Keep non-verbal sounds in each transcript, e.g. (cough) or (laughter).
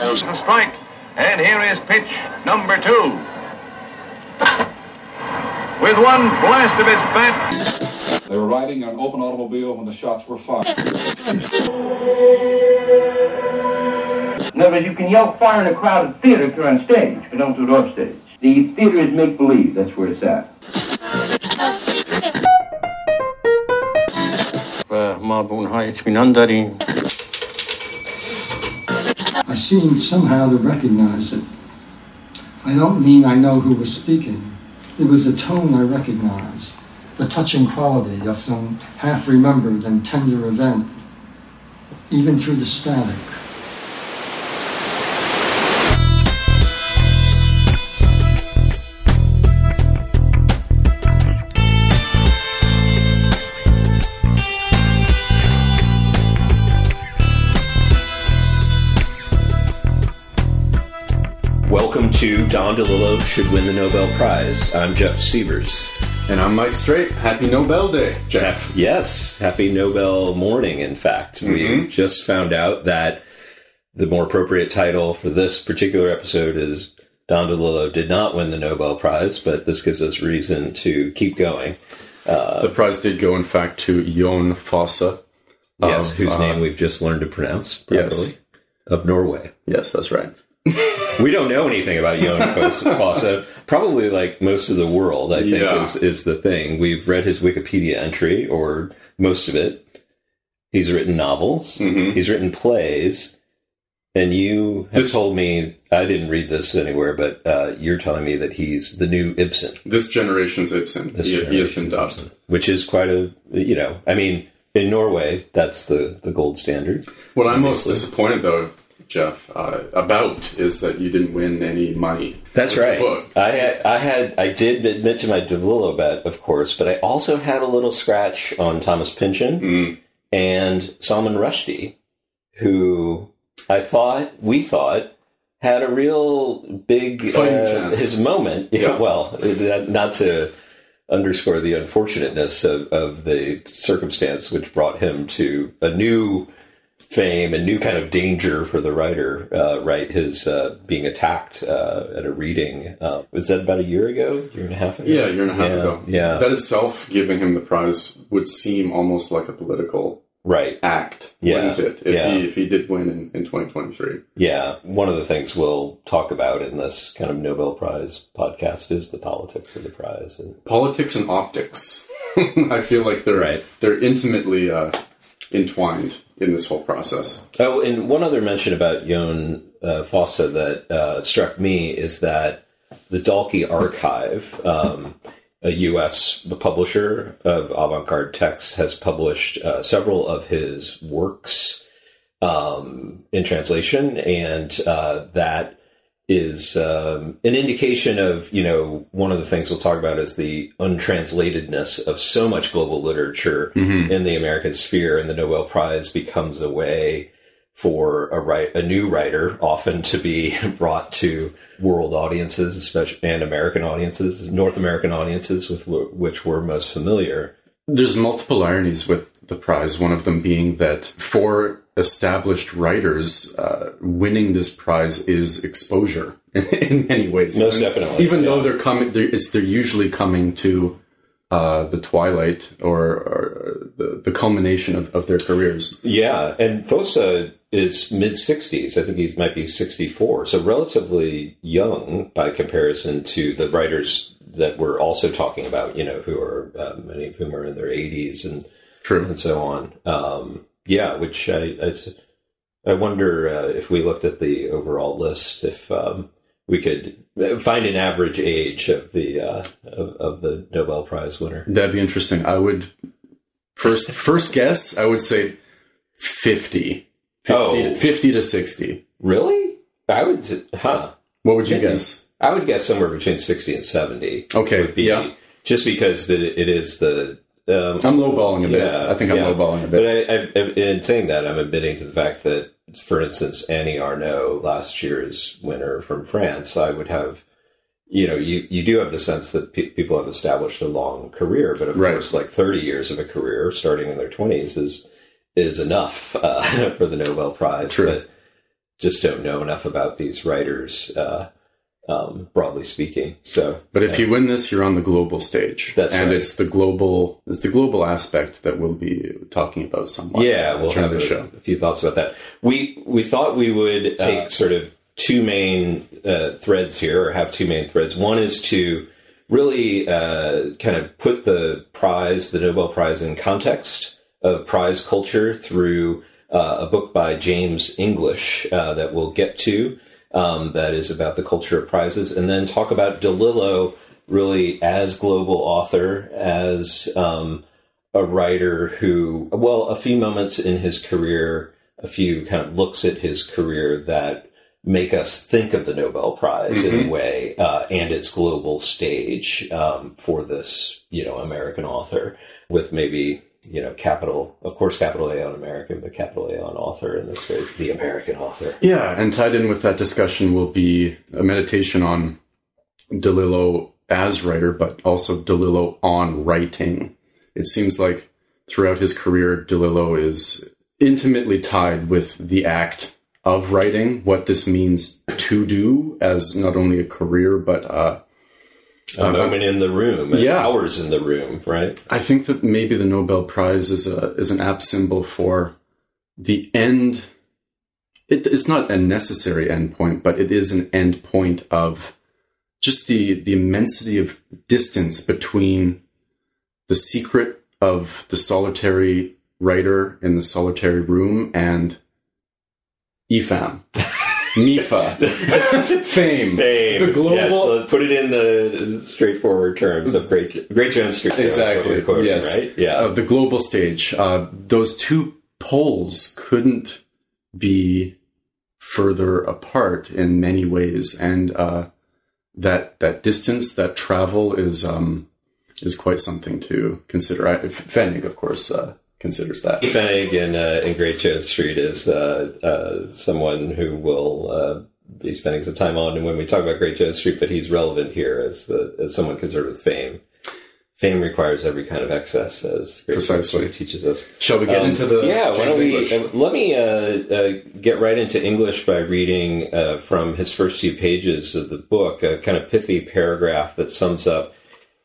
A strike. And here is pitch number two. With one blast of his bat. They were riding an open automobile when the shots were fired. In other words, you can yell fire in a crowded theater if you're on stage, but don't do it off stage. The theater is make-believe. That's where it's at. و ما به اونها اطمینان داریم I seemed somehow to recognize it. I don't mean I know who was speaking. It was the tone I recognized, the touching quality of some half remembered and tender event, even through the static. To Don DeLillo Should Win the Nobel Prize. I'm Jeff Sievers. And I'm Mike Straight. Happy Nobel Day, Jeff. Yes, happy Nobel morning, in fact. We just found out that the more appropriate title for this particular episode is Don DeLillo did not win the Nobel Prize, but this gives us reason to keep going. the prize did go, in fact, to Jon Fosse. yes, whose uh, name we've just learned to pronounce Yes. properly. Of Norway. Yes, that's right. We don't know anything about Jon Fosse. (laughs) Fosse. Probably like most of the world, I think, Yeah. is, is the thing. We've read his Wikipedia entry, or most of it. He's written novels. Mhm. He's written plays. And you have This- told me, I didn't read this anywhere, but uh, you're telling me that he's the new Ibsen. This generation's Ibsen. This he, he has been dubbed. Ibsen, Which is quite a, you know, I mean, in Norway, that's the, the gold standard. What I'm most disappointed, though, Jeff, uh, about is that you didn't win any money. That's right. I had, I had, I did mention my DeLillo bet, of course, but I also had a little scratch on Thomas Pynchon Mm. and Salman Rushdie, who I thought, we thought, had a real big uh, his moment. Yeah. (laughs) Well, not to underscore the unfortunateness of, of the circumstance which brought him to a new fame and new kind of danger for the writer, uh, right? His uh, being attacked uh, at a reading. Uh, was that about a year ago? Year and a half ago? Yeah, year and a half Yeah, ago. Yeah. That itself, giving him the prize, would seem almost like a political right. act, Yeah. wouldn't it? If, Yeah. he, if he did win in, in 2023. Yeah. One of the things we'll talk about in this kind of Nobel Prize podcast is the politics of the prize. And Politics and optics. (laughs) I feel like they're Right. they're intimately uh, entwined in this whole process. Oh, and one other mention about Jon uh, Fosse that uh, struck me is that the Dalkey Archive, um, a U.S. publisher of avant-garde texts, has published uh, several of his works um, in translation, and uh, that is um, an indication of you know one of the things we'll talk about is the untranslatedness of so much global literature in the American sphere, and the Nobel Prize becomes a way for a write a new writer often to be (laughs) brought to world audiences, especially and American audiences, North American audiences with wh- which we're most familiar. There's multiple ironies with the prize. One of them being that for established writers, uh, winning this prize is exposure in, (laughs) in many ways. Most And definitely, Even though they're coming, they're, it's, they're usually coming to uh, the twilight or, or the, the culmination of, of their careers. Yeah, and Fosse is mid 60s. I think he might be 64, so relatively young by comparison to the writers that we're also talking about, you know, who are uh, many of whom are in their 80s and True. and so on. Um, yeah, which I I wonder uh, if we looked at the overall list, if um, we could find an average age of the uh, of, of the Nobel Prize winner. That'd be interesting. I would first first guess. I would say 50. 50, Oh. to, 50 to 60. Really? I would, huh? What would you guess? I would guess somewhere between sixty and seventy. Okay, would be yeah. just because that it is the. Um, I'm lowballing a bit. yeah, I think I'm yeah. lowballing a But bit. I, I, in saying that, I'm admitting to the fact that, for instance, Annie Ernaux, last year's winner from France, I would have. You know, you, you do have the sense that pe- people have established a long career, but of Right. course, like 30 years of a career starting in their 20s is is enough (laughs) uh, for the Nobel Prize. True. But just don't know enough about these writers, uh, um, broadly speaking. So, But if you win this, you're on the global stage. That's and right. it's the global it's the global aspect that we'll be talking about somewhat. yeah, uh, we'll have a, show. a few thoughts about that. We we thought we would take sort of two main uh, threads here, or have two main threads. One is to really uh, kind of put the prize, the Nobel Prize, in context of prize culture through uh, a book by James English uh, that we'll get to. Um, that is about the culture of prizes, and then talk about DeLillo really as global author, as um, a writer who, well, a few moments in his career, a few kind of looks at his career that make us think of the Nobel Prize in a way uh, and its global stage um, for this, you know, American author with maybe, you know, capital, of course, capital A on American, but capital A on author in this case, the American author. Yeah, and tied in with that discussion will be a meditation on DeLillo as writer, but also DeLillo on writing. It seems like throughout his career, DeLillo is intimately tied with the act of writing, what this means to do as not only a career, but uh, A um, moment in the room, and Yeah. hours in the room, right? I think that maybe the Nobel Prize is a is an apt symbol for the end. It, it's not a necessary endpoint, but it is an end point of just the the immensity of distance between the secret of the solitary writer in the solitary room and EFAM, (laughs) MIFA, (laughs) fame, Same. the global Yes, let's put it in the straightforward terms of Great Great Jones Street. Exactly we're quoting, yes right? Yeah. uh, the global stage uh, those two poles couldn't be further apart in many ways and uh, that that distance that travel is um is quite something to consider I, Fenig of course uh, considers that Fenig in, uh, in Great Jones Street is uh, uh, someone who will uh, be spending some time on And when we talk about Great Jones Street, but he's relevant here as the as someone concerned with fame. Fame requires every kind of excess, as Great Precisely. Street teaches us. shall we get Um, into the yeah? Why don't we? Uh, let me uh, uh, get right into English by reading uh, from his first few pages of the book, a kind of pithy paragraph that sums up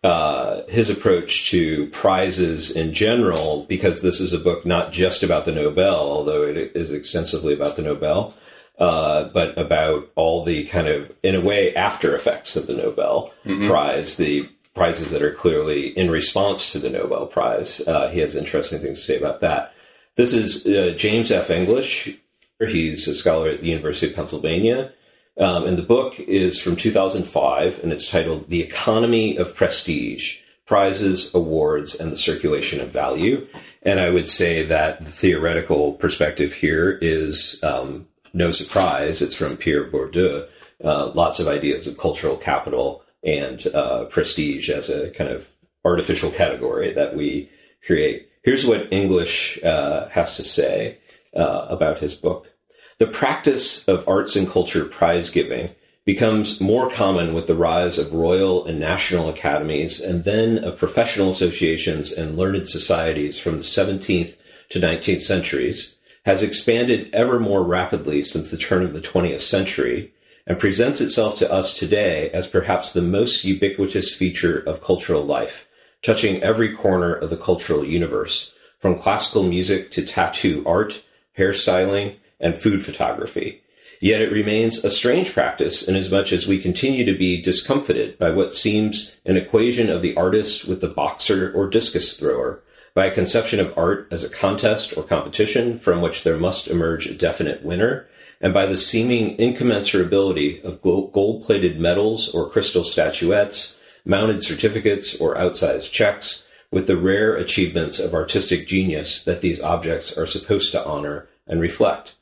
uh, his approach to prizes in general, because this is a book not just about the Nobel, although it is extensively about the Nobel, uh, but about all the kind of, in a way, after effects of the Nobel Prize, the prizes that are clearly in response to the Nobel Prize. Uh, he has interesting things to say about that. This is uh, James F. English. He's a scholar at the University of Pennsylvania. Um, and the book is from 2005, and it's titled The Economy of Prestige Prizes, Awards, and the Circulation of Value. And I would say that the theoretical perspective here is um, no surprise. It's from Pierre Bourdieu. Uh, lots of ideas of cultural capital and uh, prestige as a kind of artificial category that we create. Here's what English uh, has to say uh, about his book. The practice of arts and culture prize giving becomes more common with the rise of royal and national academies and then of professional associations and learned societies from the 17th to 19th centuries, has expanded ever more rapidly since the turn of the 20th century, and presents itself to us today as perhaps the most ubiquitous feature of cultural life, touching every corner of the cultural universe, from classical music to tattoo art, hairstyling, and food photography. Yet it remains a strange practice inasmuch as we continue to be discomfited by what seems an equation of the artist with the boxer or discus thrower, by a conception of art as a contest or competition from which there must emerge a definite winner, and by the seeming incommensurability of gold plated medals or crystal statuettes, mounted certificates or outsized checks, with the rare achievements of artistic genius that these objects are supposed to honor and reflect.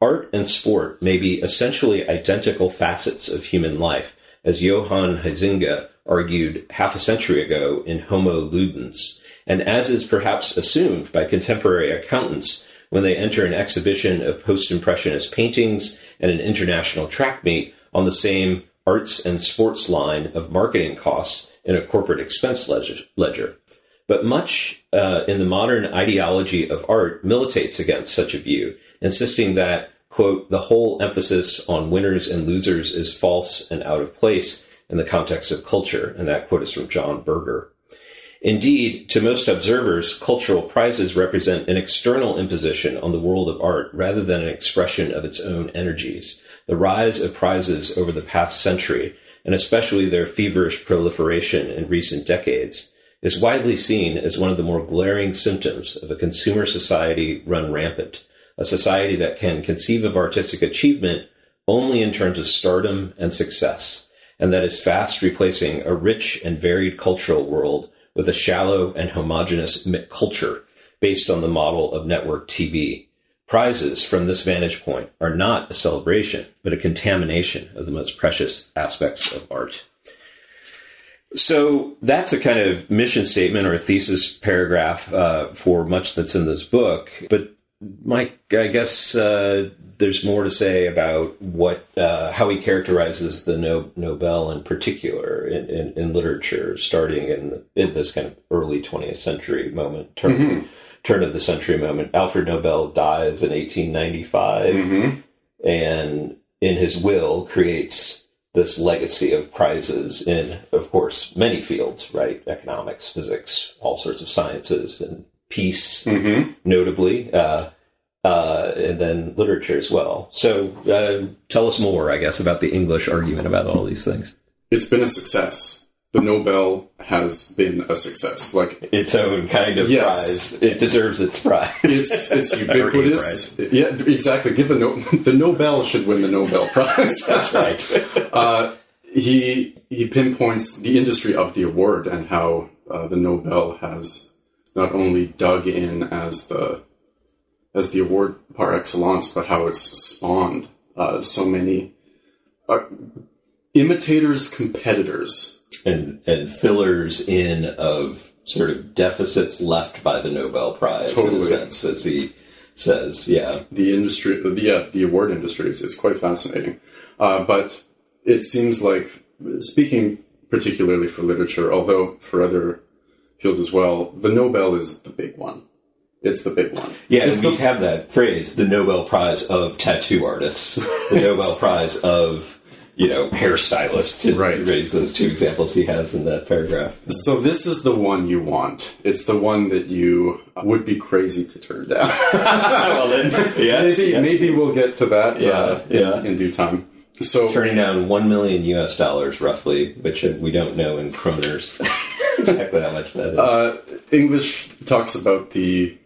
Art and sport may be essentially identical facets of human life, as Johan Huizinga argued half a century ago in Homo Ludens, and as is perhaps assumed by contemporary accountants when they enter an exhibition of post-impressionist paintings and an international track meet on the same arts and sports line of marketing costs in a corporate expense ledger. ledger. But much uh, in the modern ideology of art militates against such a view, insisting that quote, the whole emphasis on winners and losers is false and out of place in the context of culture. And that quote is from John Berger. Indeed, to most observers, cultural prizes represent an external imposition on the world of art rather than an expression of its own energies. The rise of prizes over the past century, and especially their feverish proliferation in recent decades, is widely seen as one of the more glaring symptoms of a consumer society run rampant, a society that can conceive of artistic achievement only in terms of stardom and success, and that is fast replacing a rich and varied cultural world with a shallow and homogenous culture based on the model of network TV. Prizes from this vantage point are not a celebration, but a contamination of the most precious aspects of art. So that's a kind of mission statement or a thesis paragraph uh, for much that's in this book. But Mike, I guess uh, there's more to say about what uh, how he characterizes the no- Nobel in particular in, in, in literature, starting in, in, this kind of early 20th century moment, turn, mm-hmm. turn of the century moment. Alfred Nobel dies in 1895, mm-hmm. and in his will creates this legacy of prizes in, of course, many fields, right? Economics, physics, all sorts of sciences, and peace, mm-hmm. notably. Uh, uh, and then literature as well. So uh, tell us more, I guess, about the English argument about all these things. It's been a success. The Nobel has been a success, like its own kind of yes. prize. It deserves its prize. It's, it's (laughs) ubiquitous. yeah, exactly. Give the no- (laughs) the Nobel should win the Nobel Prize. (laughs) That's right. uh, he he pinpoints the industry of the award and how uh, the Nobel has not only dug in as the as the award par excellence, but how it's spawned uh, so many uh, imitators, competitors, and and fillers in of sort of deficits left by the Nobel Prize totally. in a sense, as he says. Yeah, the industry, the yeah, the award industry is, is quite fascinating, uh, but it seems like speaking particularly for literature, although for other fields as well, the Nobel is the big one. It's the big one. Yeah, it's and the, we have that phrase, the Nobel Prize of tattoo artists, the (laughs) Nobel Prize of you know hairstylists. To right. raise those two examples he has in that paragraph. So this is the one you want. It's the one that you would be crazy to turn down. (laughs) well then, (laughs) yes, maybe yes. maybe we'll get to that. Yeah, uh, in, yeah. in due time. So turning down one million U.S. dollars roughly, which we don't know in kroners exactly how much that is. Uh, English talks about the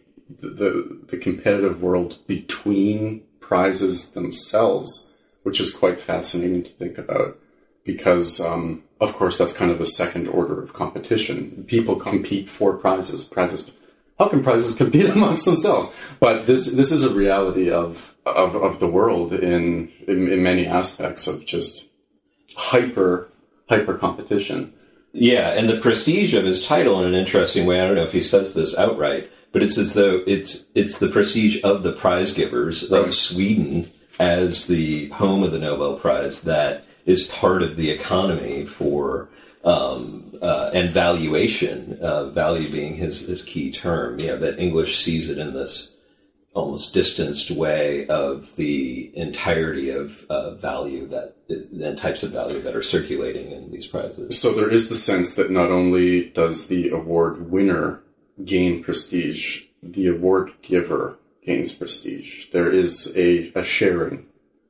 the, the competitive world between prizes themselves, which is quite fascinating to think about because, um, of course, that's kind of a second order of competition. People compete for prizes. Prizes. How can prizes compete (laughs) amongst themselves? But this this is a reality of of, of the world in, in in many aspects of just hyper hyper competition. Yeah, and the prestige of his title in an interesting way. I don't know if he says this outright, but it's as though it's it's the prestige of the prize givers right. of Sweden as the home of the Nobel Prize that is part of the economy for um, uh, and valuation, uh, value being his his key term. You know that English sees it in this almost distanced way of the entirety of uh, value that and types of value that are circulating in these prizes. So there is the sense that not only does the award winner gain prestige, the award giver gains prestige. There is a, a sharing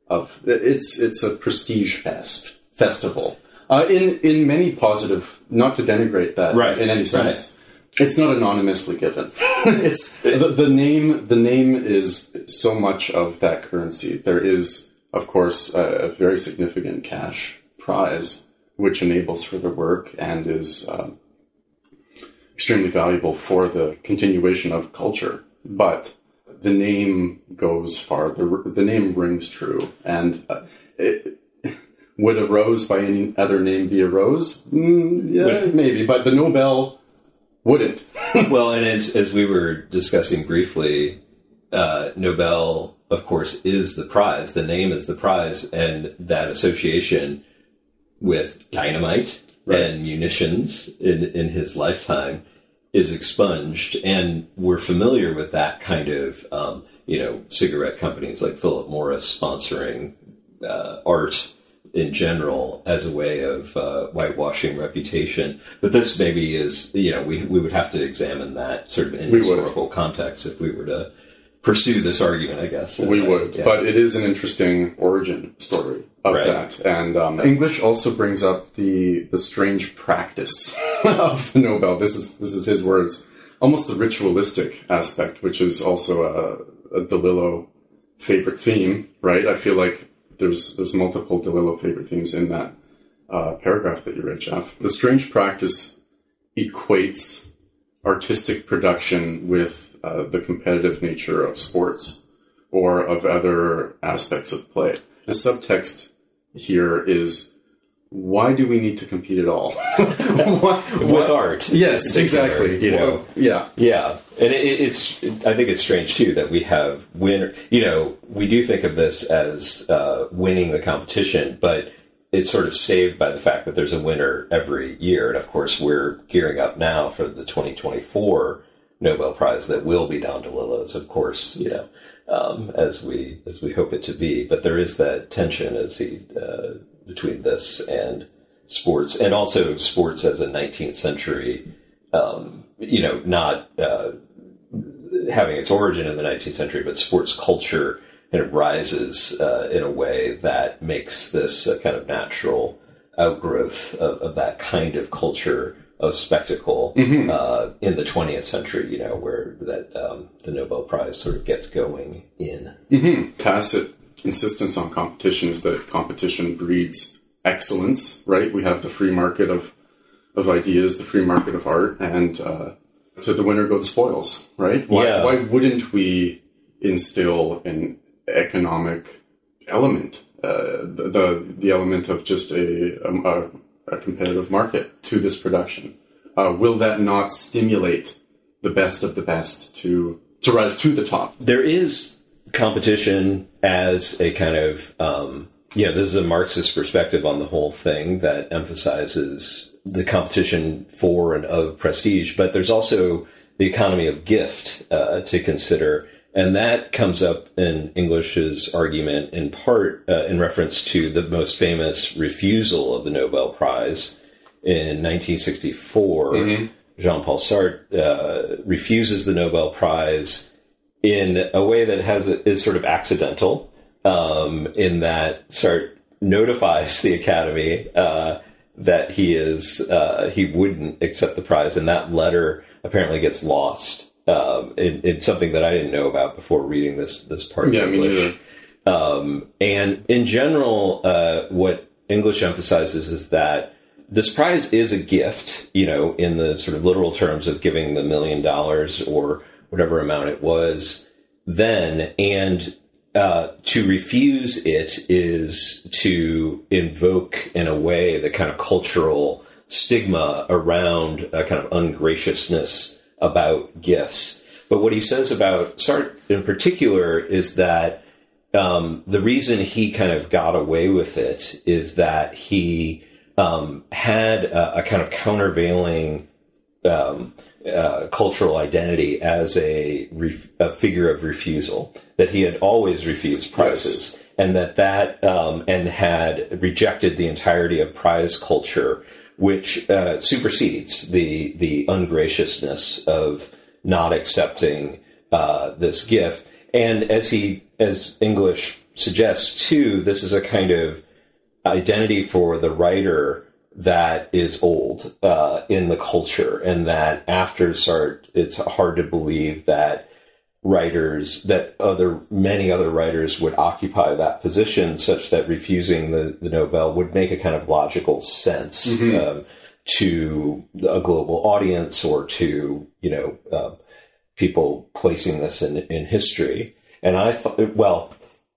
of it's it's a prestige fest festival. Uh, in in many positive, not to denigrate that right. in any sense. Right. It's not anonymously given. (laughs) it's the, the name. The name is so much of that currency. There is, of course, a, a very significant cash prize, which enables further work and is um, extremely valuable for the continuation of culture. But the name goes far. The, the name rings true. And uh, it, would a rose by any other name be a rose? Mm, yeah, maybe. But the Nobel wouldn't. (laughs) well, and as, as we were discussing briefly, uh, Nobel, of course, is the prize. The name is the prize. And that association with dynamite right. and munitions in, in his lifetime is expunged. And we're familiar with that kind of um, you know cigarette companies like Philip Morris sponsoring uh, art in general as a way of uh, whitewashing reputation. But this maybe is, you know, we, we would have to examine that sort of in We would. historical context if we were to pursue this argument, I guess. We would, yeah. but it is an interesting origin story of Right. that. And um, English also brings up the the strange practice (laughs) of the Nobel. This is this is his words, almost the ritualistic aspect, which is also a, a DeLillo favorite theme, right? I feel like there's there's multiple DeLillo favorite themes in that uh, paragraph that you read, Jeff. The strange practice equates artistic production with uh, the competitive nature of sports or of other aspects of play. The subtext here is why do we need to compete at all? (laughs) Why- with art. Yes, exactly. You know, Well, yeah. Yeah, and it, it- it's. I think it's strange too that we have winner. You know, we do think of this as uh, winning the competition, but it's sort of saved by the fact that there's a winner every year. And of course, we're gearing up now for the 2024 Nobel Prize that will be Don DeLillo's, of course. You know, um, as we as we hope it to be. But there is that tension as he uh, between this and sports, and also sports as a 19th century um, you know, not uh, having its origin in the 19th century, but sports culture kind of rises uh, in a way that makes this a kind of natural outgrowth of, of that kind of culture of spectacle uh, in the 20th century. You know, where that um, the Nobel Prize sort of gets going in. Tacit insistence on competition is that competition breeds excellence, right? We have the free market of of ideas, the free market of art, and uh, to the winner go the spoils, right? Why, Yeah. why wouldn't we instill an economic element, uh, the, the the element of just a, um, a a competitive market to this production? Uh, will that not stimulate the best of the best to to rise to the top? there is competition as a kind of um, you know this is a marxist perspective on the whole thing that emphasizes the competition for and of prestige but there's also the economy of gift uh, to consider and that comes up in english's argument in part uh, in reference to the most famous refusal of the nobel prize in 1964 jean-paul sartre uh, refuses the nobel prize in a way that has is sort of accidental, um, in that Sartre notifies the Academy uh, that he is uh, he wouldn't accept the prize, and that letter apparently gets lost. Um, in, in something that I didn't know about before reading this this part of Yeah, me English. Um, and in general, uh, what English emphasizes is that this prize is a gift, you know, in the sort of literal terms of giving the million dollars or whatever amount it was then. And uh, to refuse it is to invoke, in a way, the kind of cultural stigma around a kind of ungraciousness about gifts. But what he says about Sartre in particular is that um, the reason he kind of got away with it is that he um, had a, a kind of countervailing um, uh, cultural identity as a, ref- a figure of refusal. That he had always refused prizes, and that that um, and had rejected the entirety of prize culture, which uh, supersedes the the ungraciousness of not accepting uh, this gift. And as he, as English suggests too, this is a kind of identity for the writer that is old uh, in the culture, and that after Sartre, it's hard to believe that writers that other many other writers would occupy that position such that refusing the, the Nobel would make a kind of logical sense um, to a global audience or to you know uh, people placing this in, in history. And I thought, well,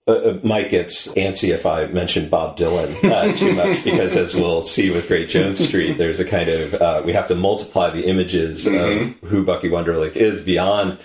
uh, uh, Mike gets antsy if I mention Bob Dylan uh, too much because, as we'll see with Great Jones Street, there's a kind of uh, we have to multiply the images of who Bucky Wunderlick is beyond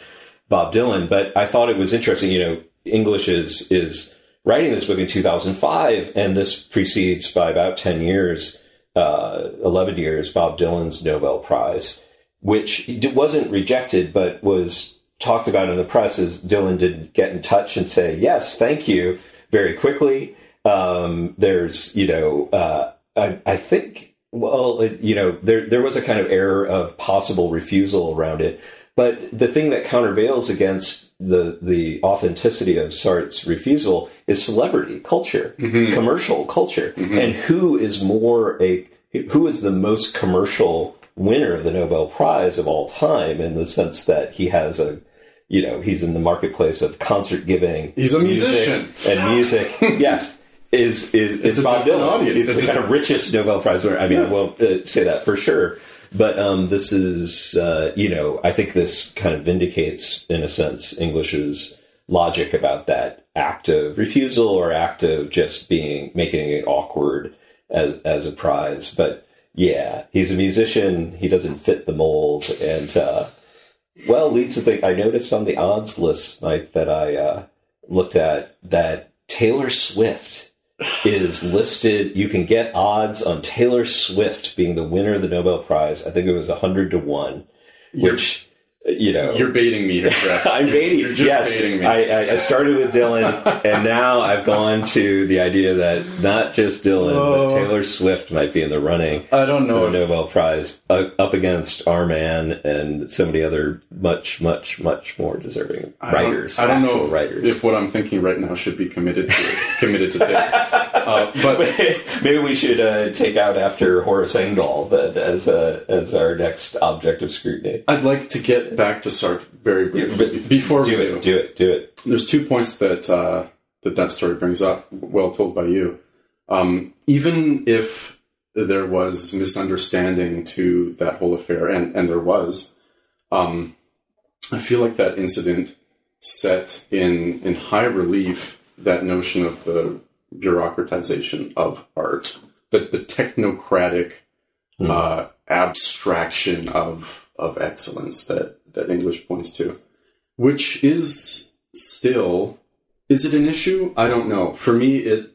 Bob Dylan. But I thought it was interesting. You know, English is is writing this book in 2005, and this precedes by about 10 years, uh, 11 years, Bob Dylan's Nobel Prize, which wasn't rejected, but was talked about in the press as Dylan did get in touch and say yes, thank you very quickly. Um, there's you know uh, I, I think well you know there there was a kind of error of possible refusal around it. But the thing that countervails against the the authenticity of Sartre's refusal is celebrity culture, commercial culture, and who is more a who is the most commercial winner of the Nobel Prize of all time in the sense that he has a you know he's in the marketplace of concert giving. He's a musician. and music. (laughs) yes. Is is is a Bob Dylan? audience. He's It's the kind of richest Nobel Prize winner. I mean, I won't uh, say that for sure, but um, this is uh, you know I think this kind of vindicates in a sense English's logic about that act of refusal or act of just being making it awkward as as a prize. But yeah, he's a musician. He doesn't fit the mold, and uh, well, leads to think I noticed on the odds list, Mike, that I uh, looked at that Taylor Swift is listed. You can get odds on Taylor Swift being the winner of the Nobel Prize. I think it was hundred to one, which you know You're baiting me here, (laughs) Brett. I'm You're- baiting. You're just yes, baiting me. I, I- started with Dylan, (laughs) and now I've gone to the idea that not just Dylan, but Taylor Swift might be in the running I don't know. the If, Nobel Prize uh, up against our man and so many other much, much, much more deserving I don't- writers. I don't know writers. if what I'm thinking right now should be committed to committed to take. (laughs) Uh, (laughs) but Maybe we should uh, take out after Horace Engdahl but as uh, as our next object of scrutiny. I'd like to get back to Sartre very briefly. Before Do we it, do it, do it. there's two points that uh, that that story brings up. Well told by you. Um, even if there was misunderstanding to that whole affair, and and there was, um, I feel like that incident set in in high relief that notion of the bureaucratization of art, that the technocratic uh, abstraction of of excellence that that English points to which is still is it an issue? I don't know. For me it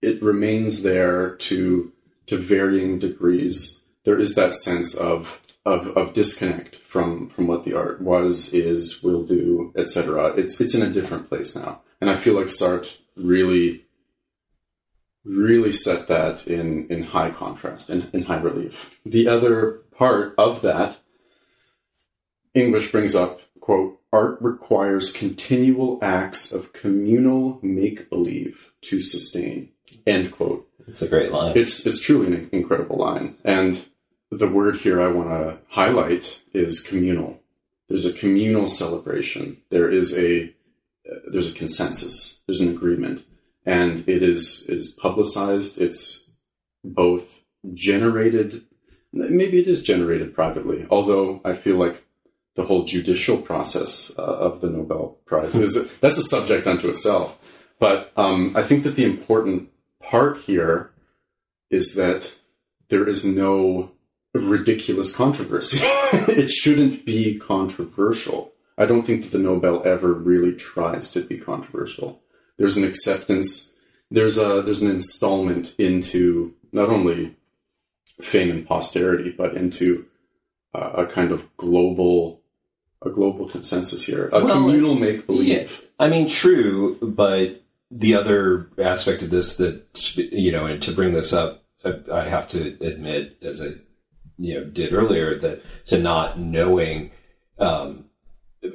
it remains there to to varying degrees. There is that sense of of, of disconnect from from what the art was is will do etc it's it's in a different place now. And i feel like sartre really really set that in in high contrast in, in high relief the other part of that English brings up, quote, art requires continual acts of communal make believe to sustain, end quote. It's a great line. It's, it's truly an incredible line. And the word here I want to highlight is communal. There's a communal celebration. There is a, uh, there's a consensus. There's an agreement. And it is, is publicized. It's both generated, maybe it is generated privately, although I feel like the whole judicial process uh, of the Nobel Prize is (laughs) that's a subject unto itself. But um, I think that the important part here is that there is no ridiculous controversy. (laughs) it shouldn't be controversial. I don't think that the Nobel ever really tries to be controversial. There's an acceptance. There's a there's an installment into not only fame and posterity, but into uh, a kind of global a global consensus here, a Well, communal make believe. Yeah, I mean, true, but the other aspect of this that you know, and to bring this up, I I have to admit, as I you know did earlier, that to not knowing um,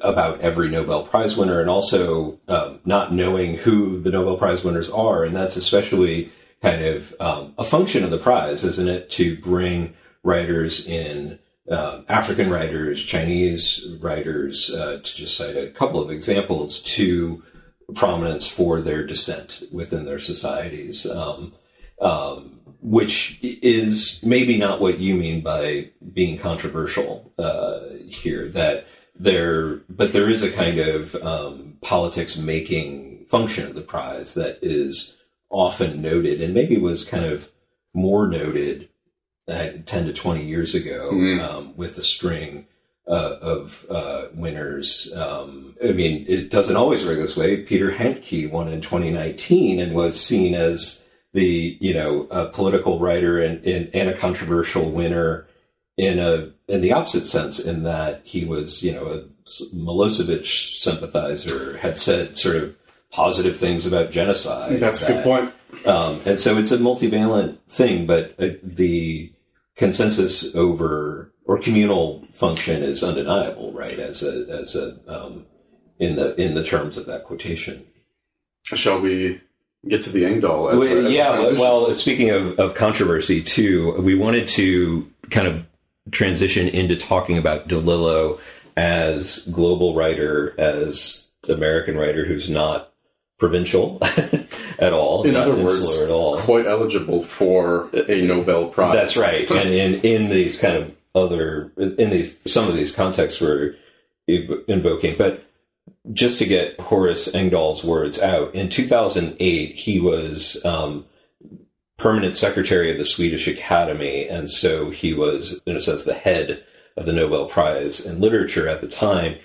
about every Nobel Prize winner, and also um, not knowing who the Nobel Prize winners are, and that's especially kind of um, a function of the prize, isn't it, to bring writers in um, African writers, Chinese writers, uh, to just cite a couple of examples, to prominence for their descent within their societies, um, um, which is maybe not what you mean by being controversial uh, here. That there, but there is a kind of um, politics making function of the prize that is often noted, and maybe was kind of more noted uh, 10 to 20 years ago Mm. um, with a string uh, of uh, winners. Um, I mean, it doesn't always work this way. Peter Handke won in 2019 and was seen as the, you know, a political writer and, and, and a controversial winner in a, in the opposite sense, in that he was, you know, a Milosevic sympathizer had said sort of positive things about genocide. That's a good point. Um, and so it's a multivalent thing, but uh, the consensus over or communal function is undeniable, right? As a as a um, in the in the terms of that quotation. Shall we get to the Engdahl? As a- Well, as yeah. transition? Well, speaking of, of controversy too, we wanted to kind of transition into talking about DeLillo as global writer, as American writer who's not provincial (laughs) at all, in other words, at all. quite eligible for a Nobel Prize. That's right. (laughs) and in in these kind of other in these some of these contexts we're invoking, but just to get Horace Engdahl's words out, in 2008 he was um, permanent secretary of the Swedish Academy, and so he was, in a sense, the head of the Nobel Prize in Literature at the time.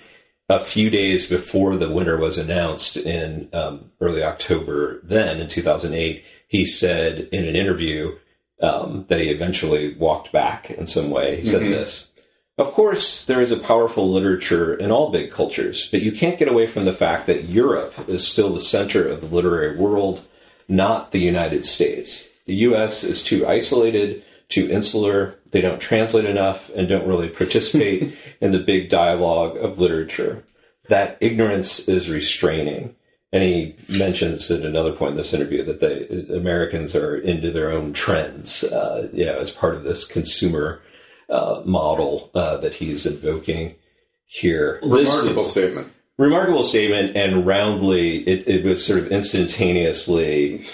A few days before the winner was announced in um, early October, then in 2008, he said in an interview um, that he eventually walked back in some way. He said this Of course, there is a powerful literature in all big cultures, but you can't get away from the fact that Europe is still the center of the literary world, not the United States. The US is too isolated, too insular, they don't translate enough, and don't really participate (laughs) in the big dialogue of literature. That ignorance is restraining. And he mentions at another point in this interview that the Americans are into their own trends, uh, yeah, as part of this consumer uh, model uh, that he's invoking here. This- remarkable statement. Remarkable statement and roundly it, it was sort of instantaneously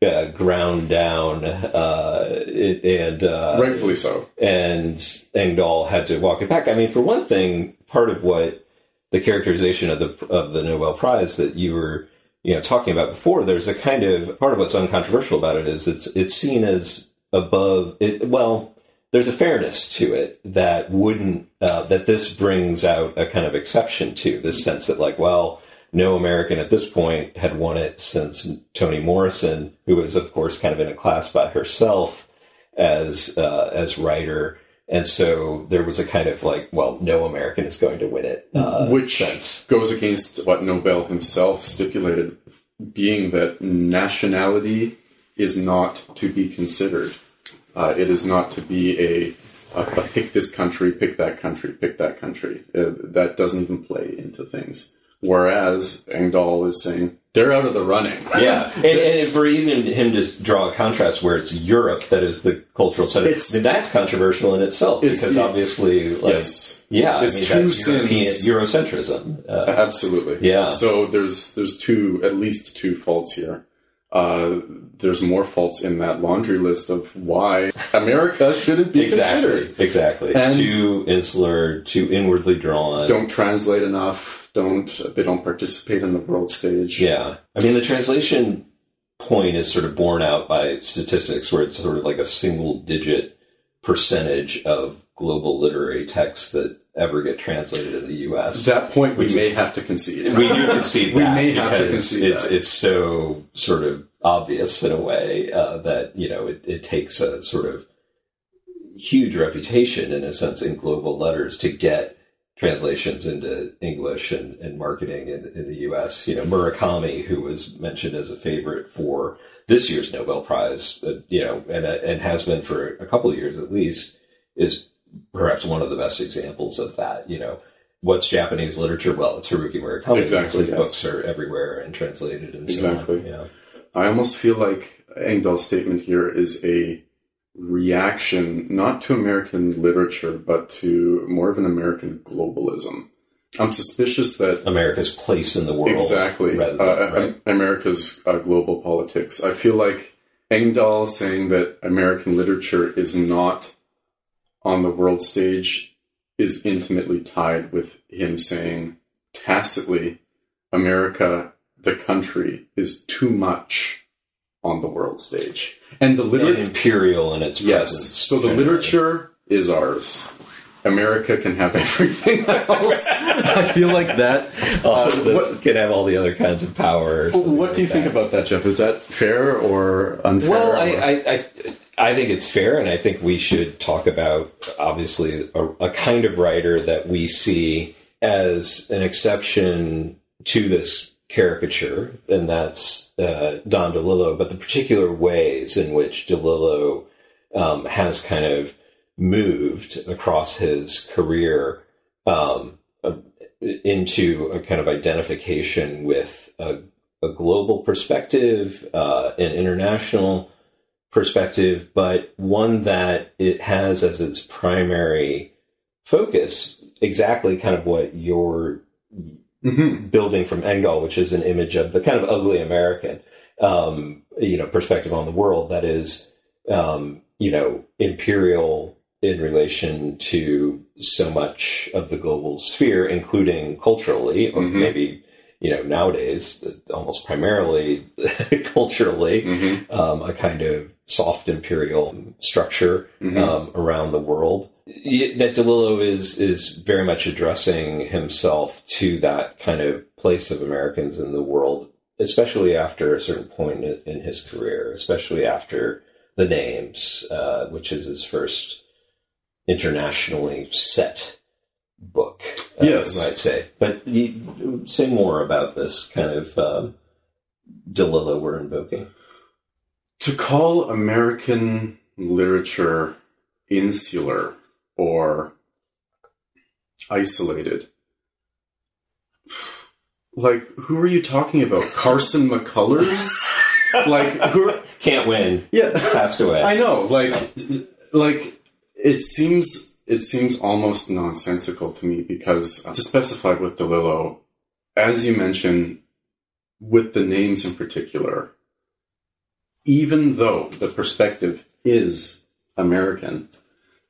uh, ground down uh, it, and uh, Rightfully so. and Engdahl had to walk it back. I mean, for one thing, part of what the characterization of the of the Nobel Prize that you were you know talking about before, there's a kind of part of what's uncontroversial about it is it's it's seen as above it. Well, there's a fairness to it that wouldn't uh, that this brings out a kind of exception to this sense that like well. No American at this point had won it since Toni Morrison, who was, of course, kind of in a class by herself as uh, as writer, and so there was a kind of like, well, no American is going to win it, uh, Which sense. goes against what Nobel himself stipulated, being that nationality is not to be considered. Uh, it is not to be a, a, a (laughs) pick this country, pick that country, pick that country. Uh, that doesn't even play into things. Whereas Engdahl is saying they're out of the running. (laughs) Yeah, and, and for even him to draw a contrast where it's Europe that is the cultural center, It's- that's controversial in itself It's- because obviously, like, Yes. yeah, I It's mean two that's European. Eurocentrism. Uh, Absolutely. Yeah. So there's there's two at least two faults here. Uh, there's more faults in that laundry list of why America shouldn't be exactly, considered. exactly. And- too insular, too inwardly drawn. Don't translate enough. Don't they don't participate in the world stage? Yeah. I mean, the translation point is sort of borne out by statistics where it's sort of like a single digit percentage of global literary texts that ever get translated in the US. At that point we may have to concede. we do concede (laughs) We may have to because concede it's that. it's so sort of obvious in a way uh, that you know it, it takes a sort of huge reputation in a sense in global letters to get translations into English and, and marketing in, in the U.S. You know Murakami, who was mentioned as a favorite for this year's Nobel Prize, uh, you know, and and has been for a couple of years at least, is perhaps one of the best examples of that. You know, what's Japanese literature? Well, it's Haruki Murakami. Exactly, yes. books are everywhere and translated and Exactly. so on. Yeah. I almost feel like Engdahl's statement here is a reaction not to American literature, but to more of an American globalism. I'm suspicious that America's place in the world. exactly rather uh, right. America's uh, global politics. I feel like Engdahl saying that American literature is not on the world stage is intimately tied with him saying tacitly, America, the country, is too much on the world stage. And the and literature imperial in its Yes. presence. So the generally. literature is ours. America can have everything (laughs) else. I feel like that. Uh, Uh, what, can have all the other kinds of power. what do you like think that. about that, Jeff? Is that fair or unfair? Well, or- I, I, I, I think it's fair, and I think we should talk about obviously a, a kind of writer that we see as an exception to this caricature, and that's uh, Don DeLillo, but the particular ways in which DeLillo um, has kind of moved across his career um, uh, into a kind of identification with a, a global perspective, uh, an international perspective, but one that it has as its primary focus exactly kind of what you're Mm-hmm. building from Engdahl, which is an image of the kind of ugly American, um, you know, perspective on the world that is, um, you know, imperial in relation to so much of the global sphere, including culturally, or Mhm. maybe, you know, nowadays, almost primarily (laughs) culturally, Mm-hmm. um, a kind of soft imperial structure Mhm. um, around the world. That DeLillo is is very much addressing himself to that kind of place of Americans in the world, especially after a certain point in, in his career, especially after the names, uh, which is his first internationally set book. uh, Yes. you might say. But you, say more about this kind of um, DeLillo we're invoking. To call American literature insular or isolated. Like, who are you talking about? (laughs) Carson McCullers? like, who are, (laughs) Can't win. yeah, Passed away. I know. Like, like it seems it seems almost nonsensical to me because uh, to specify with DeLillo, as you mentioned, with the names in particular, even though the perspective is American,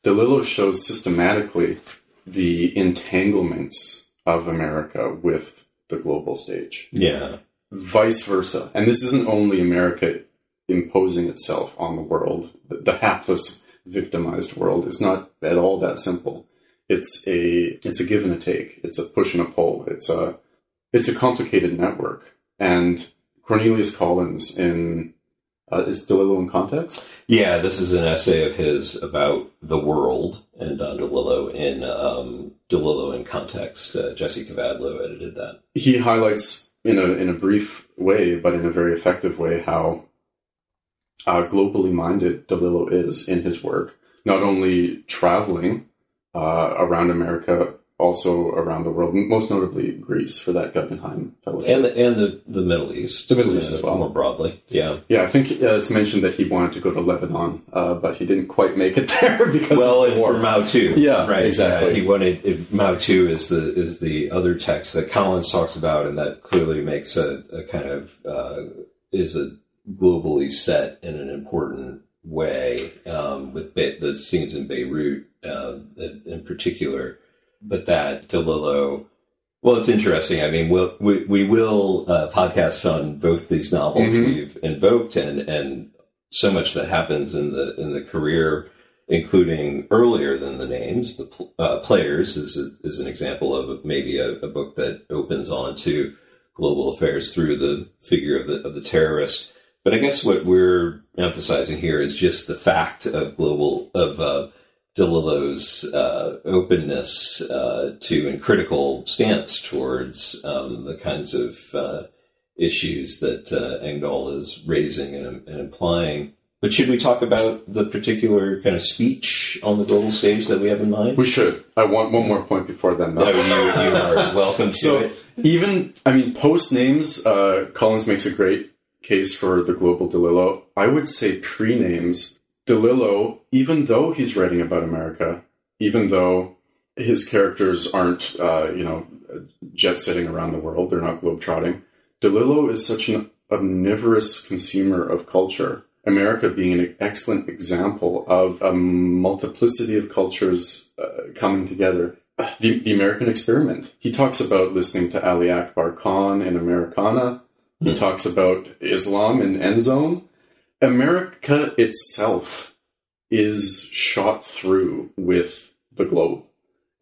DeLillo shows systematically the entanglements of America with the global stage yeah. vice versa. And this isn't only America imposing itself on the world, the, the hapless, victimized world. It's not at all that simple. It's a it's a give and a take. It's a push and a pull. It's a it's a complicated network. And Cornelius Collins in uh, is DeLillo in context? Yeah, this is an essay of his about the world and Don DeLillo in um, DeLillo in Context. Uh, Jesse Kavadlo edited that. he highlights in a in a brief way, but in a very effective way, how uh, globally minded DeLillo is in his work. Not only traveling uh, around America, also around the world, most notably Greece for that Guggenheim Fellowship. And the, and the, the Middle East. The Middle East uh, as well. More broadly. Yeah. yeah, I think uh, it's mentioned that he wanted to go to Lebanon, uh, but he didn't quite make it (laughs) there because Well, of the and war. for Mao II. Yeah, right. exactly. He wanted it, Mao II is the is the other text that Collins talks about, and that clearly makes a, a kind of uh, is a globally set in an important way um, with Be- the scenes in Beirut uh, in particular. But that DeLillo. Well, it's interesting. I mean, we'll, we we will uh, podcasts on both these novels Mhm. we've invoked, and and so much that happens in the in the career including earlier than the names. The pl- uh, players is a, is an example of maybe a, a book that opens onto global affairs through the figure of the of the terrorist. But I guess what we're emphasizing here is just the fact of global of uh, DeLillo's uh, openness uh, to and critical stance towards um, the kinds of uh, issues that uh, Engdahl is raising and, and implying. But should we talk about the particular kind of speech on the global stage that we have in mind? We should. I want one more point before then. No, you, you are (laughs) welcome to So it. even I mean post names, uh, Collins makes a great case for the global DeLillo. I would say pre names, DeLillo, even though he's writing about America, even though his characters aren't uh, you know jet setting around the world, they're not globetrotting. DeLillo is such an omnivorous consumer of culture. America being an excellent example of a multiplicity of cultures uh, coming together the, the American experiment. He talks about listening to Ali Akbar Khan in Americana. He Hmm. talks about Islam in End Zone. America itself is shot through with the globe.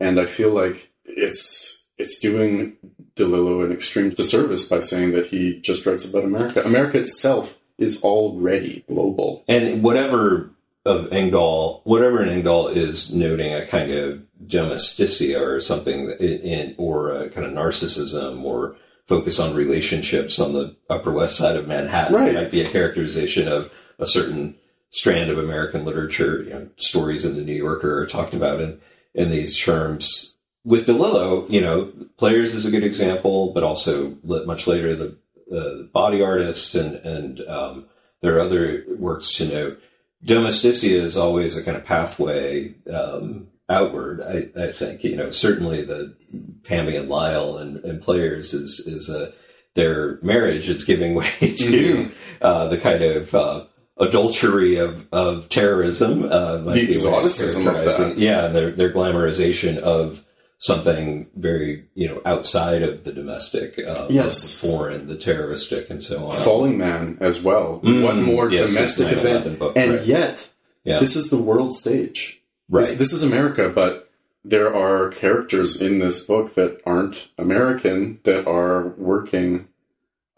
And I feel like it's it's doing DeLillo an extreme disservice by saying that he just writes about America. America itself is already global. And whatever of Engdahl, whatever in Engdahl is noting a kind of domesticity or something in, in or a kind of narcissism or focus on relationships on the Upper West Side of Manhattan. Right. It might be a characterization of a certain strand of American literature. You know, stories in the New Yorker are talked about in in these terms. With DeLillo, you know, Players is a good example, but also much later the uh, Body Artist and and um, there are other works to note. Domesticia is always a kind of pathway um, outward. I, I think you know certainly the Pammy and Lyle and, and Players is is a their marriage is giving (laughs) way to uh, the kind of uh, adultery of, of terrorism. Uh, The be a way of exoticism of that. Yeah, their their glamorization of something very you know outside of the domestic, uh, Yes. the foreign, the terroristic, and so on. Falling Man as well. Mm, what more yes, domestic event? and right. yet, Yeah. this is the world stage. Right. This, this is America, but there are characters in this book that aren't American that are working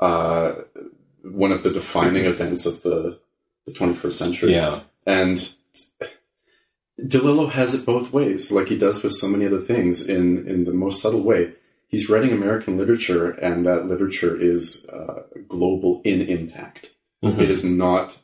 uh, one of the defining (laughs) events of the, the 21st century. yeah, And DeLillo has it both ways, like he does with so many other things in, in the most subtle way. He's writing American literature, and that literature is uh, global in impact. Mhm. It is not.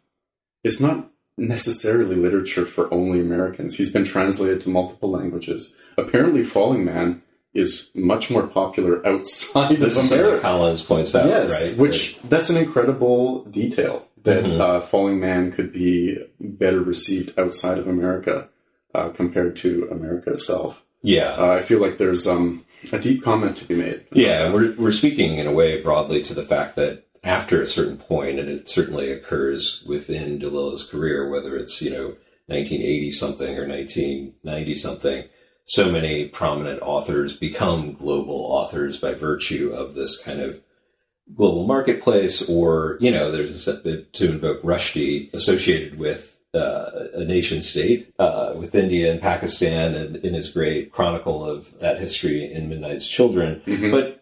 It's not necessarily literature for only Americans. He's been translated to multiple languages. Apparently, Falling Man is much more popular (laughs) outside this of America. Collins points out, yes, right? which that's an incredible detail that Mhm. uh, Falling Man could be better received outside of America uh, compared to America itself. yeah, Uh, I feel like there's um, a deep comment to be made. Yeah, we're we're speaking in a way broadly to the fact that after a certain point, and it certainly occurs within DeLillo's career, whether it's you know 1980 something or 1990 something, so many prominent authors become global authors by virtue of this kind of global marketplace, or you know, there's a, set to invoke Rushdie associated with uh, a nation state uh, with India and Pakistan, and in his great chronicle of that history in Midnight's Children. Mhm. But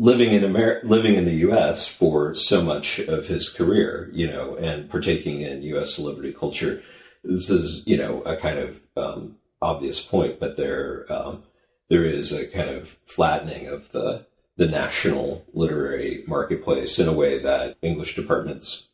living in Amer- living in the U.S. for so much of his career, you know, and partaking in U.S. celebrity culture, this is you know a kind of um, obvious point, but there um, there is a kind of flattening of the the national literary marketplace in a way that English departments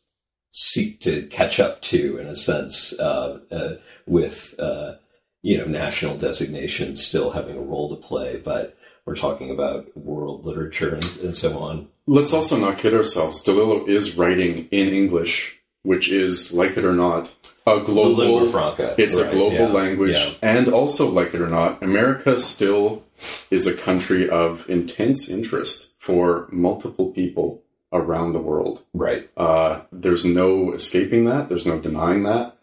seek to catch up to, in a sense, uh, uh, with uh, you know national designations still having a role to play, but we're talking about world literature and, and so on. Let's also not kid ourselves. DeLillo is writing in English, which is, like it or not, a global. franca. It's a global yeah, language, yeah. and also, like it or not, America still is a country of intense interest for multiple people around the world. Right. Uh, there's no escaping that. There's no denying that.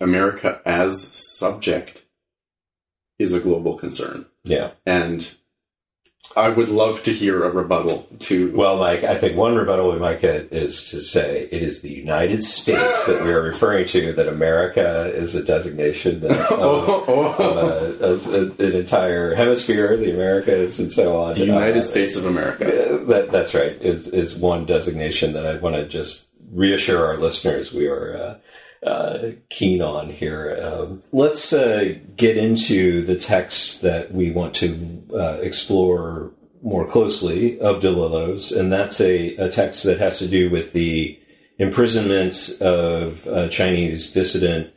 America as subject is a global concern, Yeah. and I would love to hear a rebuttal to. Well, Mike, I think one rebuttal we might get is to say it is the United States that we are referring to, that America is a designation that, of, (laughs) Oh, oh. of a, as a- an entire hemisphere, the Americas, and so on. the United Uh, States of America. Uh, That, that's right. Is is one designation that I want to just reassure our listeners we are uh, uh, keen on here. Um, let's uh, get into the text that we want to uh, explore more closely of DeLillo's, and that's a, a text that has to do with the imprisonment of Chinese dissident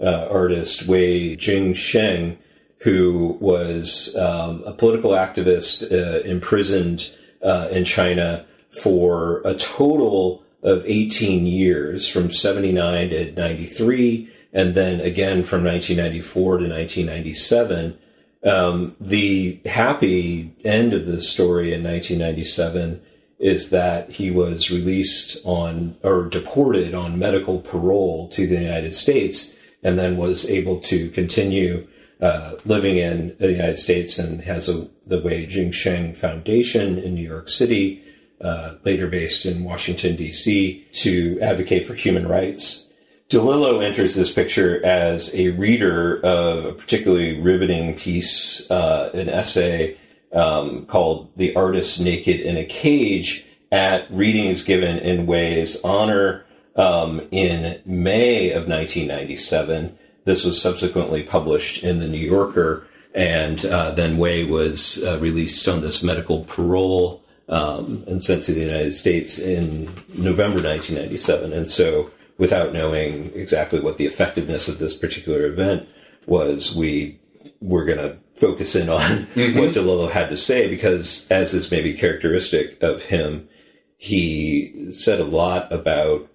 uh, artist Wei Jingsheng, who was um, a political activist uh, imprisoned uh, in China for a total of 18 years, from 79 to 93, and then again from 1994 to 1997. Um, the happy end of the story in 1997 is that he was released on or deported on medical parole to the United States and then was able to continue uh, living in the United States and has a, the Wei Jingsheng Foundation in New York City, uh, later based in Washington, D.C., to advocate for human rights. DeLillo enters this picture as a reader of a particularly riveting piece, uh, an essay um, called The Artist Naked in a Cage at readings given in Wei's honor Um, in May of 1997, this was subsequently published in the New Yorker, and uh, then Wei was uh, released on this medical parole um, and sent to the United States in November 1997. And so, without knowing exactly what the effectiveness of this particular event was, we were going to focus in on (laughs) mm-hmm. what DeLillo had to say because, as is maybe characteristic of him, he said a lot about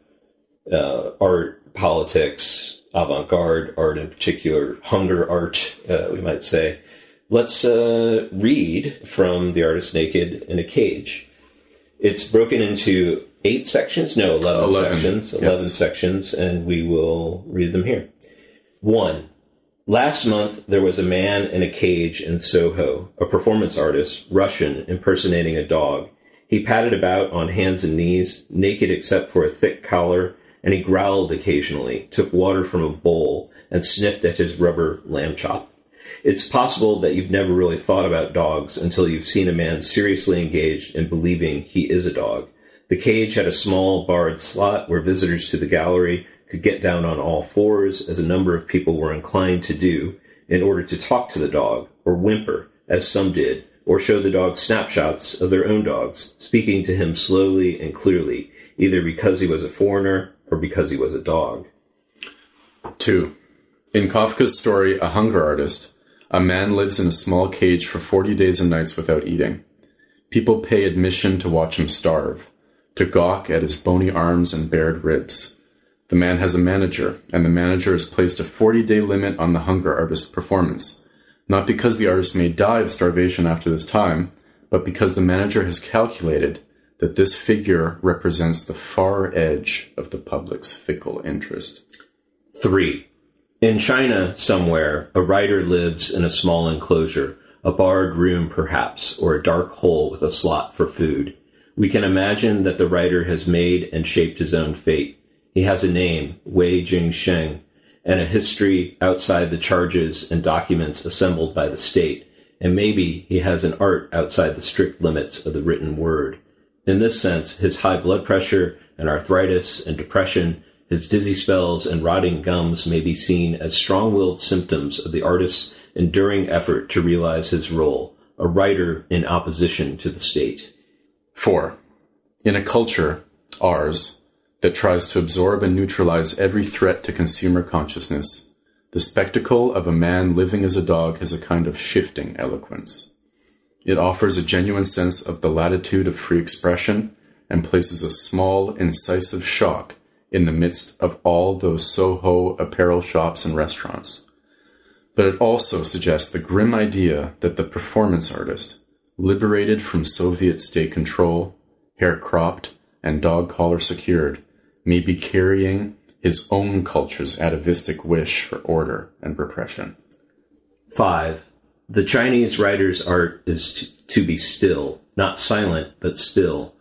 uh, art, politics, avant garde art in particular, hunger art, uh, we might say. Let's uh, read from The Artist Naked in a Cage. It's broken into eight sections, no, 11, 11 sections, 11 yes. sections, and we will read them here. One, Last month, there was a man in a cage in Soho, a performance artist, Russian, impersonating a dog. He padded about on hands and knees, naked except for a thick collar, and he growled occasionally, took water from a bowl, and sniffed at his rubber lamb chop. It's possible that you've never really thought about dogs until you've seen a man seriously engaged in believing he is a dog. The cage had a small barred slot where visitors to the gallery could get down on all fours, as a number of people were inclined to do, in order to talk to the dog, or whimper, as some did, or show the dog snapshots of their own dogs, speaking to him slowly and clearly, either because he was a foreigner or because he was a dog. 2. In Kafka's story, A Hunger Artist, a man lives in a small cage for 40 days and nights without eating. People pay admission to watch him starve, to gawk at his bony arms and bared ribs. The man has a manager, and the manager has placed a 40 day limit on the hunger artist's performance. Not because the artist may die of starvation after this time, but because the manager has calculated that this figure represents the far edge of the public's fickle interest. 3. In China, somewhere, a writer lives in a small enclosure, a barred room perhaps, or a dark hole with a slot for food. We can imagine that the writer has made and shaped his own fate. He has a name, Wei Jingsheng, and a history outside the charges and documents assembled by the state, and maybe he has an art outside the strict limits of the written word. In this sense, his high blood pressure and arthritis and depression, his dizzy spells and rotting gums may be seen as strong-willed symptoms of the artist's enduring effort to realize his role, a writer in opposition to the state. 4. In a culture, ours, that tries to absorb and neutralize every threat to consumer consciousness, the spectacle of a man living as a dog has a kind of shifting eloquence. It offers a genuine sense of the latitude of free expression and places a small, incisive shock in the midst of all those Soho apparel shops and restaurants. But it also suggests the grim idea that the performance artist, liberated from Soviet state control, hair cropped, and dog collar secured, may be carrying his own culture's atavistic wish for order and repression. 5. The Chinese writer's art is to be still, not silent, but still.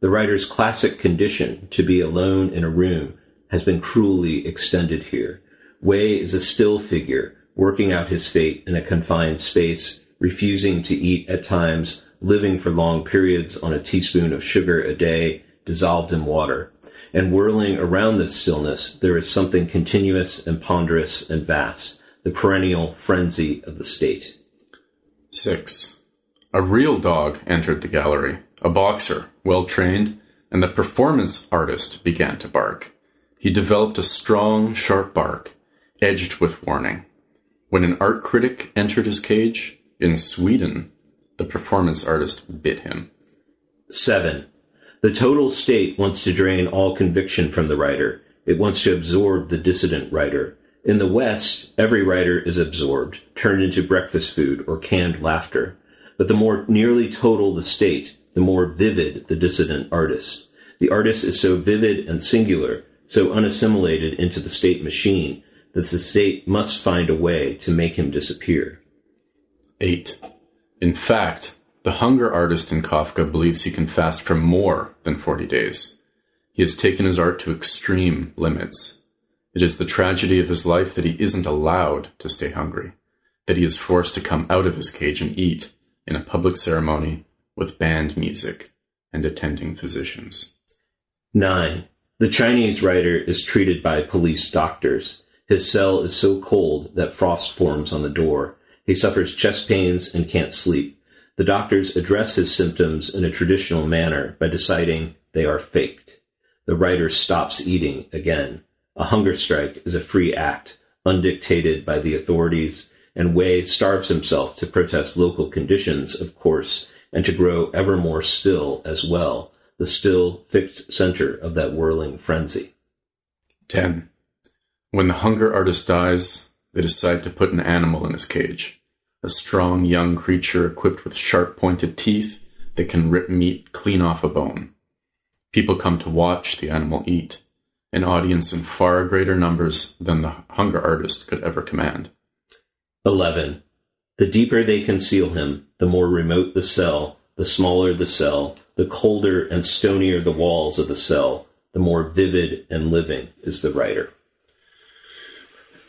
The writer's classic condition, to be alone in a room, has been cruelly extended here. Wei is a still figure, working out his fate in a confined space, refusing to eat at times, living for long periods on a teaspoon of sugar a day, dissolved in water and whirling around this stillness, there is something continuous and ponderous and vast, the perennial frenzy of the state. 6. A real dog entered the gallery, a boxer, well trained, and the performance artist began to bark. He developed a strong, sharp bark, edged with warning. When an art critic entered his cage, in Sweden, the performance artist bit him. 7. The total state wants to drain all conviction from the writer. It wants to absorb the dissident writer. In the West, every writer is absorbed, turned into breakfast food or canned laughter. But the more nearly total the state, the more vivid the dissident artist. The artist is so vivid and singular, so unassimilated into the state machine, that the state must find a way to make him disappear. 8. In fact, the hunger artist in Kafka believes he can fast for more than 40 days. He has taken his art to extreme limits. It is the tragedy of his life that he isn't allowed to stay hungry, that he is forced to come out of his cage and eat in a public ceremony with band music and attending physicians. 9. The Chinese writer is treated by police doctors. His cell is so cold that frost forms on the door. He suffers chest pains and can't sleep. The doctors address his symptoms in a traditional manner by deciding they are faked. The writer stops eating again. A hunger strike is a free act, undictated by the authorities, and Wei starves himself to protest local conditions, of course, and to grow ever more still as well, the still fixed center of that whirling frenzy. 10. When the hunger artist dies, they decide to put an animal in his cage. A strong young creature equipped with sharp pointed teeth that can rip meat clean off a bone. People come to watch the animal eat, an audience in far greater numbers than the hunger artist could ever command. 11. The deeper they conceal him, the more remote the cell, the smaller the cell, the colder and stonier the walls of the cell, the more vivid and living is the writer.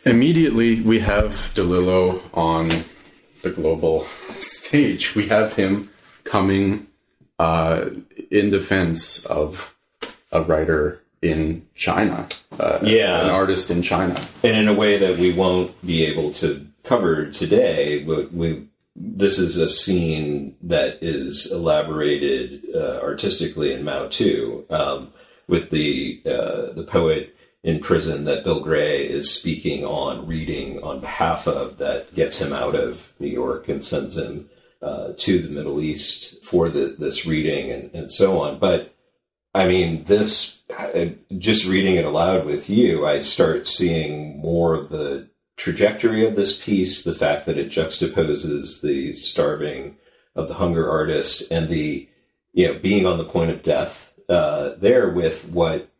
Immediately, we have DeLillo on the global stage. We have him coming uh, in defense of a writer in China, uh, Yeah. an artist in China. and in a way that we won't be able to cover today. But we, this is a scene that is elaborated uh, artistically in Mao II, um, with the uh, the poet in prison that Bill Gray is speaking on, reading on behalf of, that gets him out of New York and sends him uh, to the Middle East for the, this reading and, and so on. But I mean, this, just reading it aloud with you, I start seeing more of the trajectory of this piece, the fact that it juxtaposes the starving of the hunger artist and the, you know, being on the point of death uh, there with what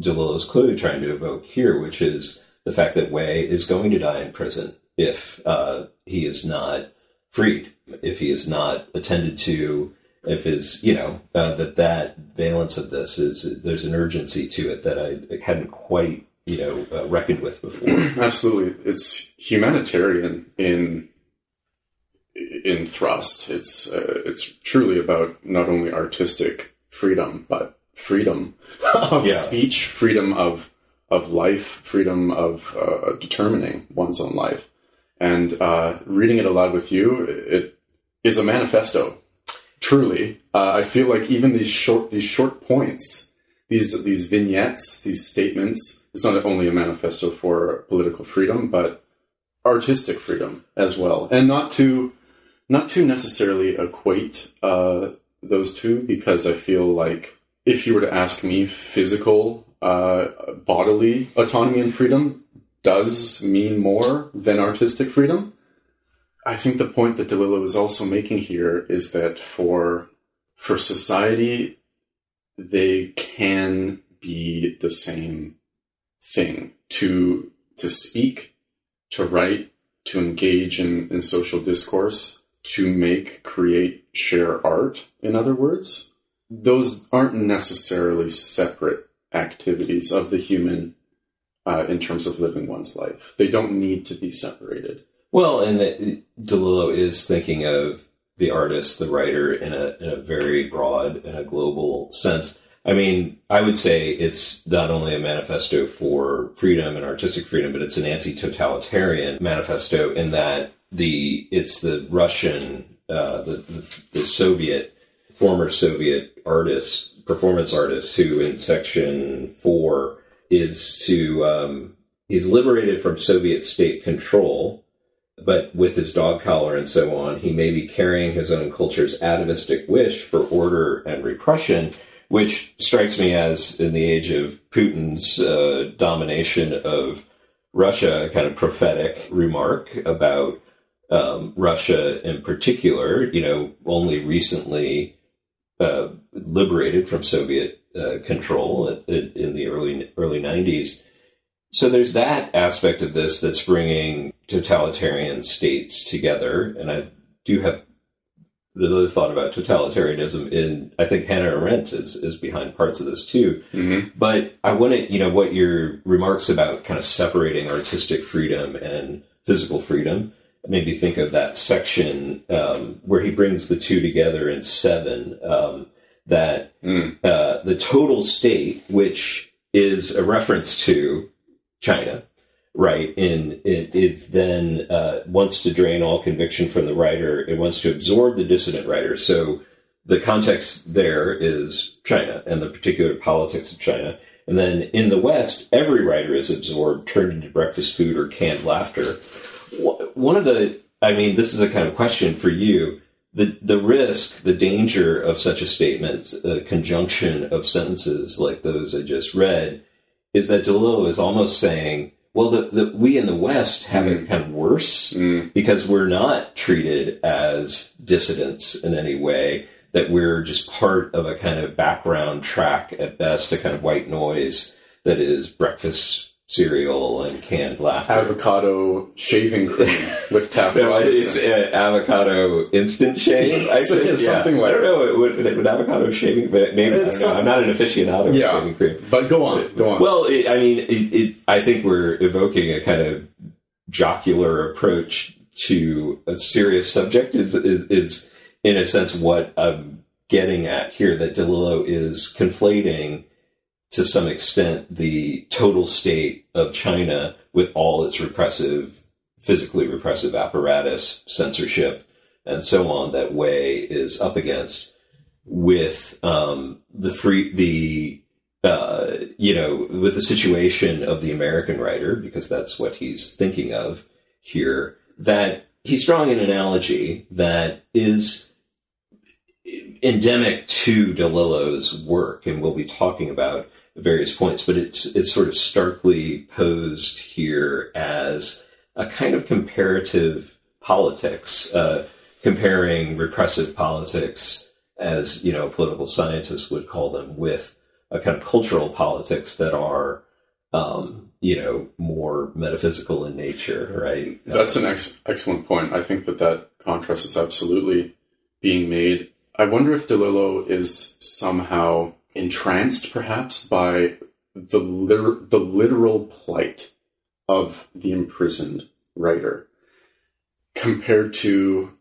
DeLillo is clearly trying to evoke here, which is the fact that Wei is going to die in prison if uh, he is not freed, if he is not attended to, if his, you know, uh, that that valence of this is there's an urgency to it that I hadn't quite, you know, uh, reckoned with before. (clears throat) Absolutely, it's humanitarian in in thrust. It's uh, it's truly about not only artistic freedom, but freedom (laughs) of Yeah. speech, freedom of of life, freedom of uh, determining one's own life. And uh, reading it aloud with you, it is a manifesto. Truly, uh, I feel like even these short these short points, these these vignettes, these statements, it's not only a manifesto for political freedom, but artistic freedom as well, and not to not to necessarily equate uh, those two, because I feel like if you were to ask me, physical, uh, bodily autonomy and freedom does mean more than artistic freedom. I think the point that DeLillo is also making here is that for for society, they can be the same thing. To to speak, to write, to engage in, in social discourse, to make, create, share art, in other words, those aren't necessarily separate activities of the human uh, in terms of living one's life. They don't need to be separated. Well, and that DeLillo is thinking of the artist, the writer, in a in a very broad and a global sense. I mean, I would say it's not only a manifesto for freedom and artistic freedom, but it's an anti-totalitarian manifesto in that the it's the Russian, uh, the, the the Soviet, former Soviet artist, performance artist, who in section four is to um, he's liberated from Soviet state control but with his dog collar and so on, he may be carrying his own culture's atavistic wish for order and repression, which strikes me as, in the age of Putin's uh, domination of Russia, a kind of prophetic remark about um, Russia in particular, you know, only recently uh, liberated from Soviet uh, control in, in the early early 90s. So there's that aspect of this that's bringing totalitarian states together, and I do have really thought about totalitarianism. In I think Hannah Arendt is is behind parts of this too. Mm-hmm. But I want to, you know, what your remarks about kind of separating artistic freedom and physical freedom made me think of that section um, where he brings the two together in seven. Um, that Mm. uh, the total state, which is a reference to China, right? And it is then uh, wants to drain all conviction from the writer. It wants to absorb the dissident writer. So the context there is China and the particular politics of China. And then in the West, every writer is absorbed, turned into breakfast food or canned laughter. One of the, I mean, this is a kind of question for you. The, the risk, the danger of such a statement, a conjunction of sentences like those I just read, is that DeLillo is almost saying, well, the, the, we in the West have it mm. kind of worse mm. because we're not treated as dissidents in any way that we're just part of a kind of background track at best, a kind of white noise that is breakfast cereal and canned laughter. Avocado shaving cream (laughs) with tap No, it's uh, avocado instant shave. I think, yeah, something like I don't know. Would, would avocado shaving? but Maybe I don't know. I'm not an aficionado of shaving cream. But go on, go on. Well, it, I mean, it, it, I think we're evoking a kind of jocular approach to a serious subject. Is is is in a sense what I'm getting at here. That DeLillo is conflating to some extent the total state of China with all its repressive, physically repressive apparatus, censorship, and so on that Wei is up against with um, the free the uh, you know with the situation of the American writer because that's what he's thinking of here that he's drawing an analogy that is endemic to DeLillo's work and we'll be talking about various points but it's it's sort of starkly posed here as a kind of comparative politics uh, comparing repressive politics as you know political scientists would call them with a kind of cultural politics that are um, you know more metaphysical in nature right That's an ex- excellent point. I think that that contrast is absolutely being made. I wonder if DeLillo is somehow entranced, perhaps, by the liter- the literal plight of the imprisoned writer, compared to,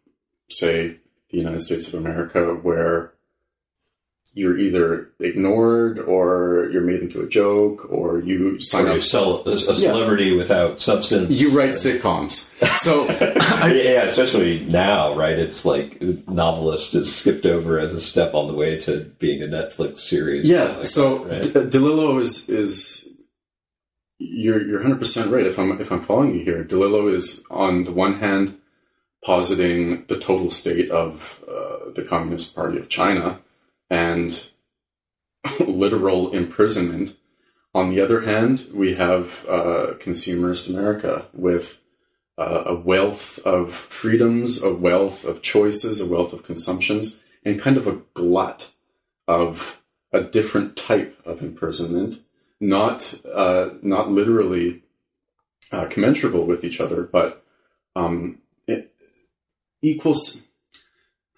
say, the United States of America, where you're either ignored or you're made into a joke or you sign or up you sell a, celebrity without substance you write sitcoms so (laughs) yeah, yeah, especially now, right? It's like novelist is skipped over as a step on the way to being a Netflix series. Yeah. like so that, right? D- DeLillo is is you're you're 100 percent right. If I'm if I'm following you here, DeLillo is on the one hand positing the total state of uh, the Communist Party of China and (laughs) literal imprisonment. On the other hand, we have uh, consumerist America with uh, a wealth of freedoms, a wealth of choices, a wealth of consumptions, and kind of a glut of a different type of imprisonment, not uh, not literally uh, commensurable with each other, but um, equals.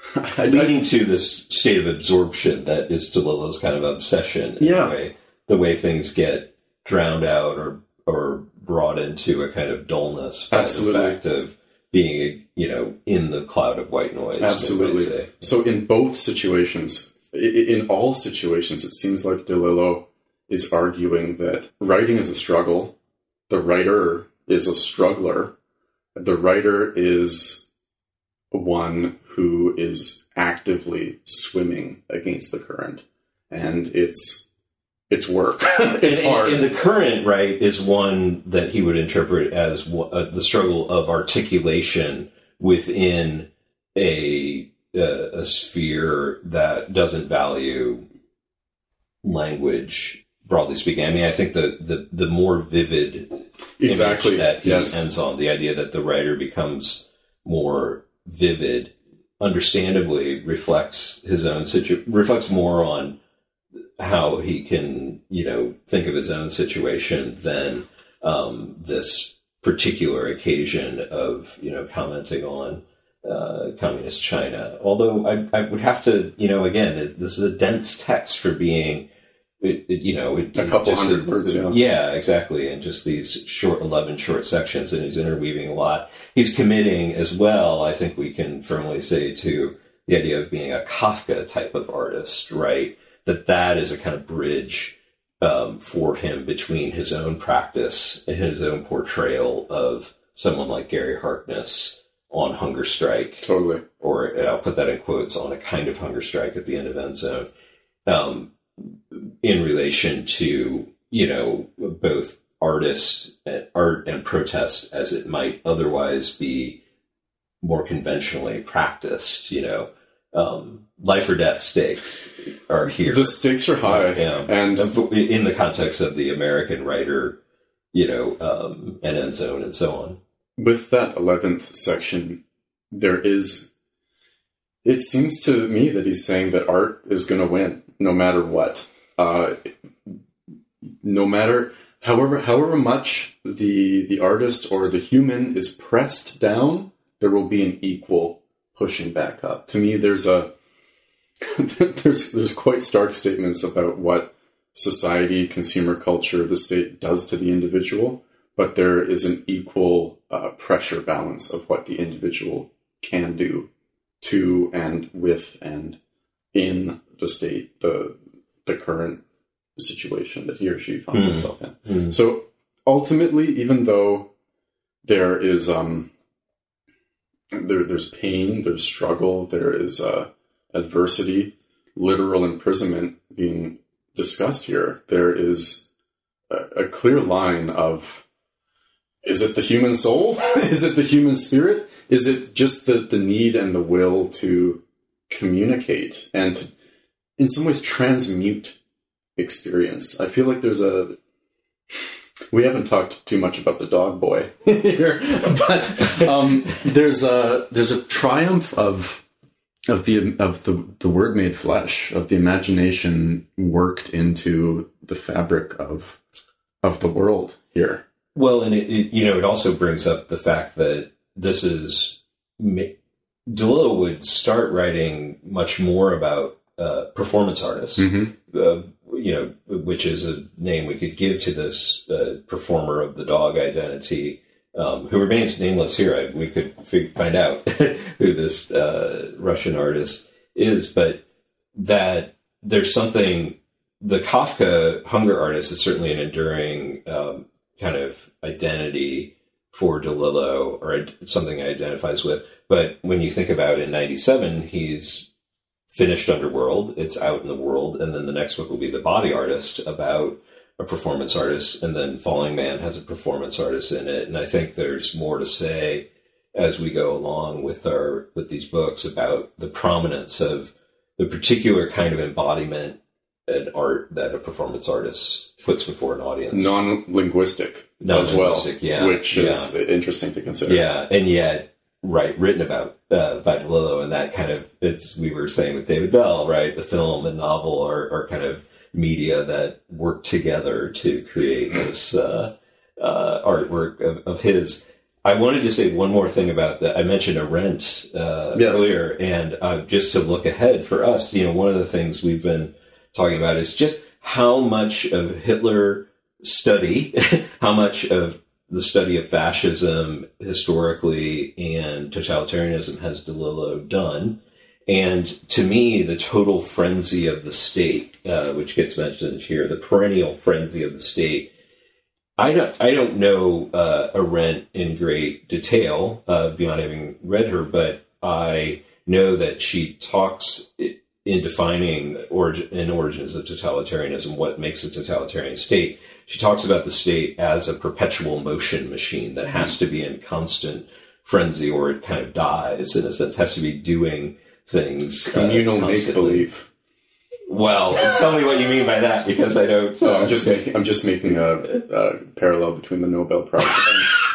(laughs) Leading to this state of absorption that is DeLillo's kind of obsession. In Yeah. a way. the way things get drowned out or or brought into a kind of dullness by Absolutely. the fact of being, you know, in the cloud of white noise. Absolutely. So in both situations, in all situations, it seems like DeLillo is arguing that writing is a struggle. The writer is a struggler. The writer is one who is actively swimming against the current, and it's it's work. (laughs) it's and, hard. And, the current right is one that he would interpret as uh, the struggle of articulation within a uh, a sphere that doesn't value language broadly speaking. I mean, I think the the, the more vivid exactly. image that he yes. ends on the idea that the writer becomes more vivid understandably reflects his own situ reflects more on how he can you know think of his own situation than um, this particular occasion of you know commenting on uh, communist China. Although I, I would have to you know again this is a dense text for being it, it, you know it, A couple just- hundred words, yeah. yeah exactly and just these short 11 short sections and he's interweaving a lot he's committing as well I think we can firmly say to the idea of being a Kafka type of artist right that that is a kind of bridge um, for him between his own practice and his own portrayal of someone like Gary Harkness on hunger strike Totally. or I'll put that in quotes on a kind of hunger strike at the end of End Zone, um, in relation to you know both artist art and protest as it might otherwise be more conventionally practiced. You know, um, life or death stakes are here. The stakes are high, Yeah. and in the context of the American writer, you know, um, and End Zone and so on. with that 11th section, there is. It seems to me that he's saying that art is going to win no matter what. Uh, no matter however however much the the artist or the human is pressed down, there will be an equal pushing back up. To me, there's a (laughs) there's there's quite stark statements about what society, consumer culture, the state does to the individual, but there is an equal uh, pressure balance of what the individual can do to and with and in the state, the the current situation that he or she finds Mhm. himself in. Mhm. So ultimately, even though there is um there there's pain, there's struggle, there is uh, adversity, literal imprisonment being discussed here. There is a, a clear line of is it the human soul? (laughs) is it the human spirit? Is it just the, the need and the will to communicate and to, in some ways, transmute experience? I feel like there's a. We haven't talked too much about the dog boy (laughs) here, but um, there's a there's a triumph of of the of the the word made flesh of the imagination worked into the fabric of of the world here. Well, and it, it you know it also brings up the fact that this is DeLillo would start writing much more about uh, performance artists, uh, you know, which is a name we could give to this uh, performer of the dog identity, um, who remains nameless here. I, we could fig- find out (laughs) who this uh, Russian artist is, but that there's something. The Kafka hunger artist is certainly an enduring um, kind of identity for DeLillo, or something he identifies with. But when you think about in '97, he's finished Underworld. It's out in the world, and then the next book will be The Body Artist about a performance artist, and then Falling Man has a performance artist in it. And I think there's more to say as we go along with our with these books about the prominence of the particular kind of embodiment and art that a performance artist puts before an audience. non-linguistic, as well, yeah, which is interesting to consider. Yeah, and yet, right, written about uh, by DeLillo, and that kind of it's we were saying with David Bell, right? The film and novel are, are kind of media that work together to create this uh, uh, artwork of, of his. I wanted to say one more thing about that. I mentioned Arendt uh, Yes. earlier, and uh, just to look ahead for us, you know, one of the things we've been talking about is just how much of Hitler study, (laughs) how much of the study of fascism historically and totalitarianism has DeLillo done. And to me, the total frenzy of the state, uh, which gets mentioned here, the perennial frenzy of the state. I don't, I don't know uh, Arendt in great detail uh, beyond having read her, but I know that she talks in defining origin, in origins of totalitarianism, what makes a totalitarian state. She talks about the state as a perpetual motion machine that has to be in constant frenzy or it kind of dies in a sense, has to be doing things. uh, Communal make believe. Well, tell me what you mean by that because I don't. So uh, I'm just making I'm just making a, a parallel between the Nobel Prize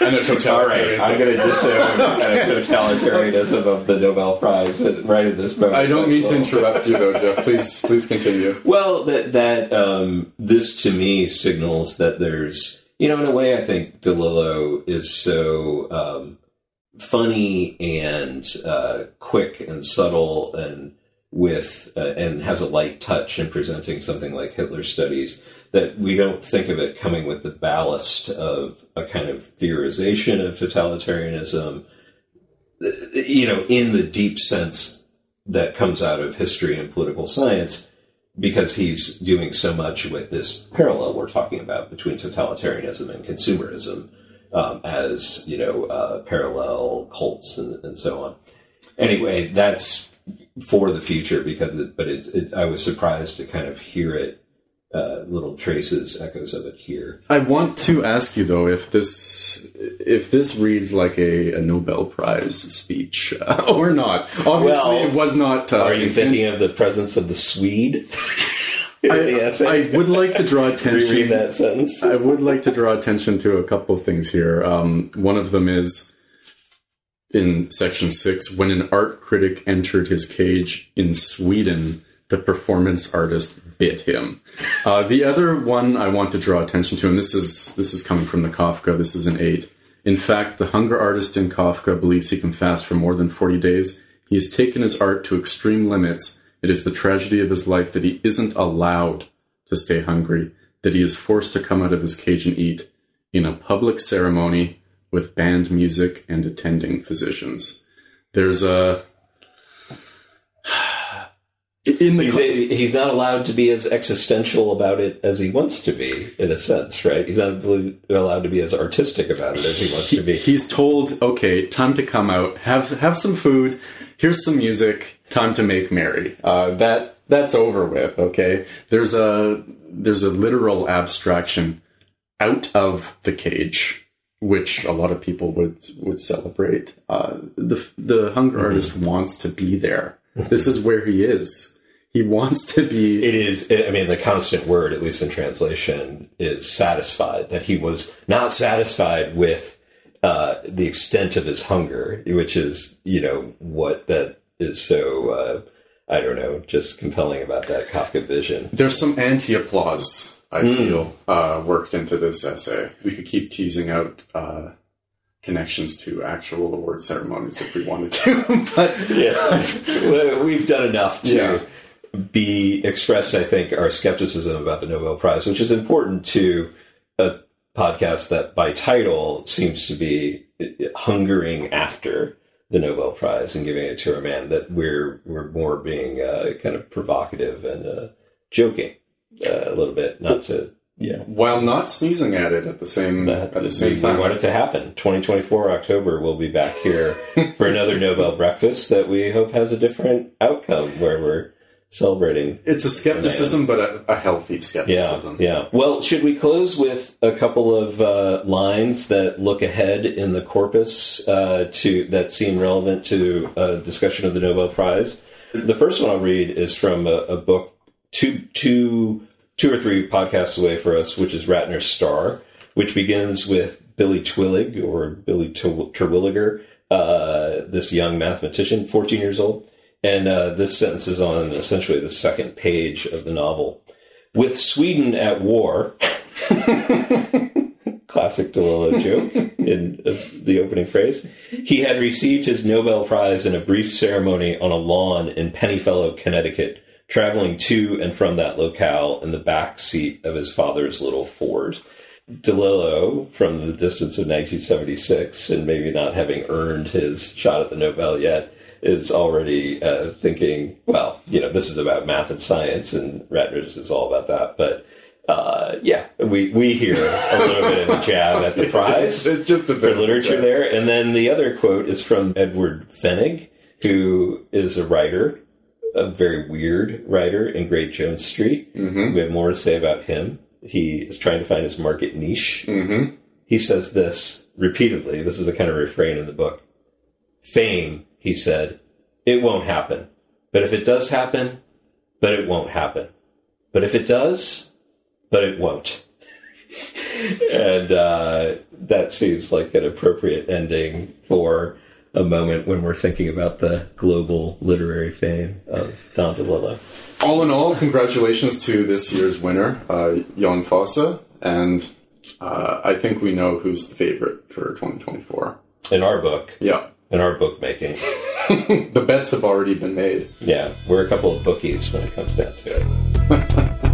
and, and a All right. I'm going to disown kind of totalitarianism of the Nobel Prize right at this moment. I don't mean to interrupt you though, Jeff. Please please continue. Well, that that um, this to me signals that there's, you know, in a way, I think DeLillo is so um, funny and uh, quick and subtle and with uh, and has a light touch in presenting something like Hitler studies that we don't think of it coming with the ballast of a kind of theorization of totalitarianism you know in the deep sense that comes out of history and political science because he's doing so much with this parallel we're talking about between totalitarianism and consumerism um, as you know uh, parallel cults and, and so on. Anyway, that's for the future because it, but it, it, I was surprised to kind of hear it uh, little traces echoes of it here I want to ask you though if this if this reads like a, a Nobel Prize speech uh, (laughs) or not. Obviously, Well, it was not. Uh, are you intent- thinking of the presence of the swede (laughs) in the essay I would like to draw (laughs) reread attention. that sentence I would like to draw attention to a couple of things here. Um, one of them is in section six when an art critic entered his cage in Sweden, the performance artist bit him. Uh, the other one I want to draw attention to, and this is this is coming from the Kafka. This is an eight. In fact, the hunger artist in Kafka believes he can fast for more than forty days. He has taken his art to extreme limits. It is the tragedy of his life that he isn't allowed to stay hungry, that he is forced to come out of his cage and eat in a public ceremony with band music and attending physicians. There's a in the He's, he's not allowed to be as existential about it as he wants to be, in a sense, right? He's not allowed to be as artistic about it as he wants to be. he's told, okay, time to come out, have have some food, here's some music, time to make merry. Uh, that that's over with. Okay, there's a there's a literal abstraction out of the cage, which a lot of people would would celebrate. Uh, the the hunger artist wants to be there. This is where he is. He wants to be. It is, I mean, the constant word, at least in translation, is satisfied, that he was not satisfied with uh, the extent of his hunger, which is, you know, what that is so, uh, I don't know, just compelling about that Kafka vision. There's some anti-applause I feel uh, worked into this essay. We could keep teasing out uh, connections to actual award ceremonies if we wanted to, (laughs) but Yeah. (laughs) We've done enough to Yeah. Be expressed, I think, our skepticism about the Nobel Prize, which is important to a podcast that by title seems to be hungering after the Nobel Prize and giving it to a man that we're we're more being uh, kind of provocative and uh, joking uh, a little bit, not to yeah. while not sneezing at it at the same That's at the same we want it to happen. 2024 October, we'll be back here (laughs) for another Nobel breakfast that we hope has a different outcome where we're celebrating. It's a skepticism, but a, a healthy skepticism. yeah. yeah. Well, should we close with a couple of uh, lines that look ahead in the corpus uh, to that seem relevant to a discussion of the Nobel Prize? The first one I'll read is from a, a book two two two or three podcasts away for us, which is Ratner's Star, which begins with Billy Twillig or Billy Ter- Terwilliger, uh, this young mathematician, 14 years old. And uh, this sentence is on essentially the second page of the novel. With Sweden at war, (laughs) classic DeLillo joke in uh, the opening phrase, he had received his Nobel Prize in a brief ceremony on a lawn in Pennyfellow, Connecticut, traveling to and from that locale in the back seat of his father's little Ford. DeLillo, from the distance of 1976, and maybe not having earned his shot at the Nobel yet, is already uh, thinking, well, you know, this is about math and science, and Ratner's is all about that. But uh, yeah, we, we hear a little bit of a jab at the (laughs) prize It's just a for bit of literature there. And then the other quote is from Edward Fenig, who is a writer, a very weird writer in Great Jones Street. Mm-hmm. We have more to say about him. He is trying to find his market niche. Mm-hmm. He says this repeatedly. This is a kind of refrain in the book. Fame, he said, it won't happen. But if it does happen, but it won't happen. But if it does, but it won't. (laughs) and uh, that seems like an appropriate ending for a moment when we're thinking about the global literary fame of Don DeLillo. All in all, congratulations to this year's winner, uh, Jon Fosse, and uh, I think we know who's the favorite for 2024. In our book, Yeah, in our bookmaking, (laughs) the bets have already been made. yeah, we're a couple of bookies when it comes down to it. (laughs)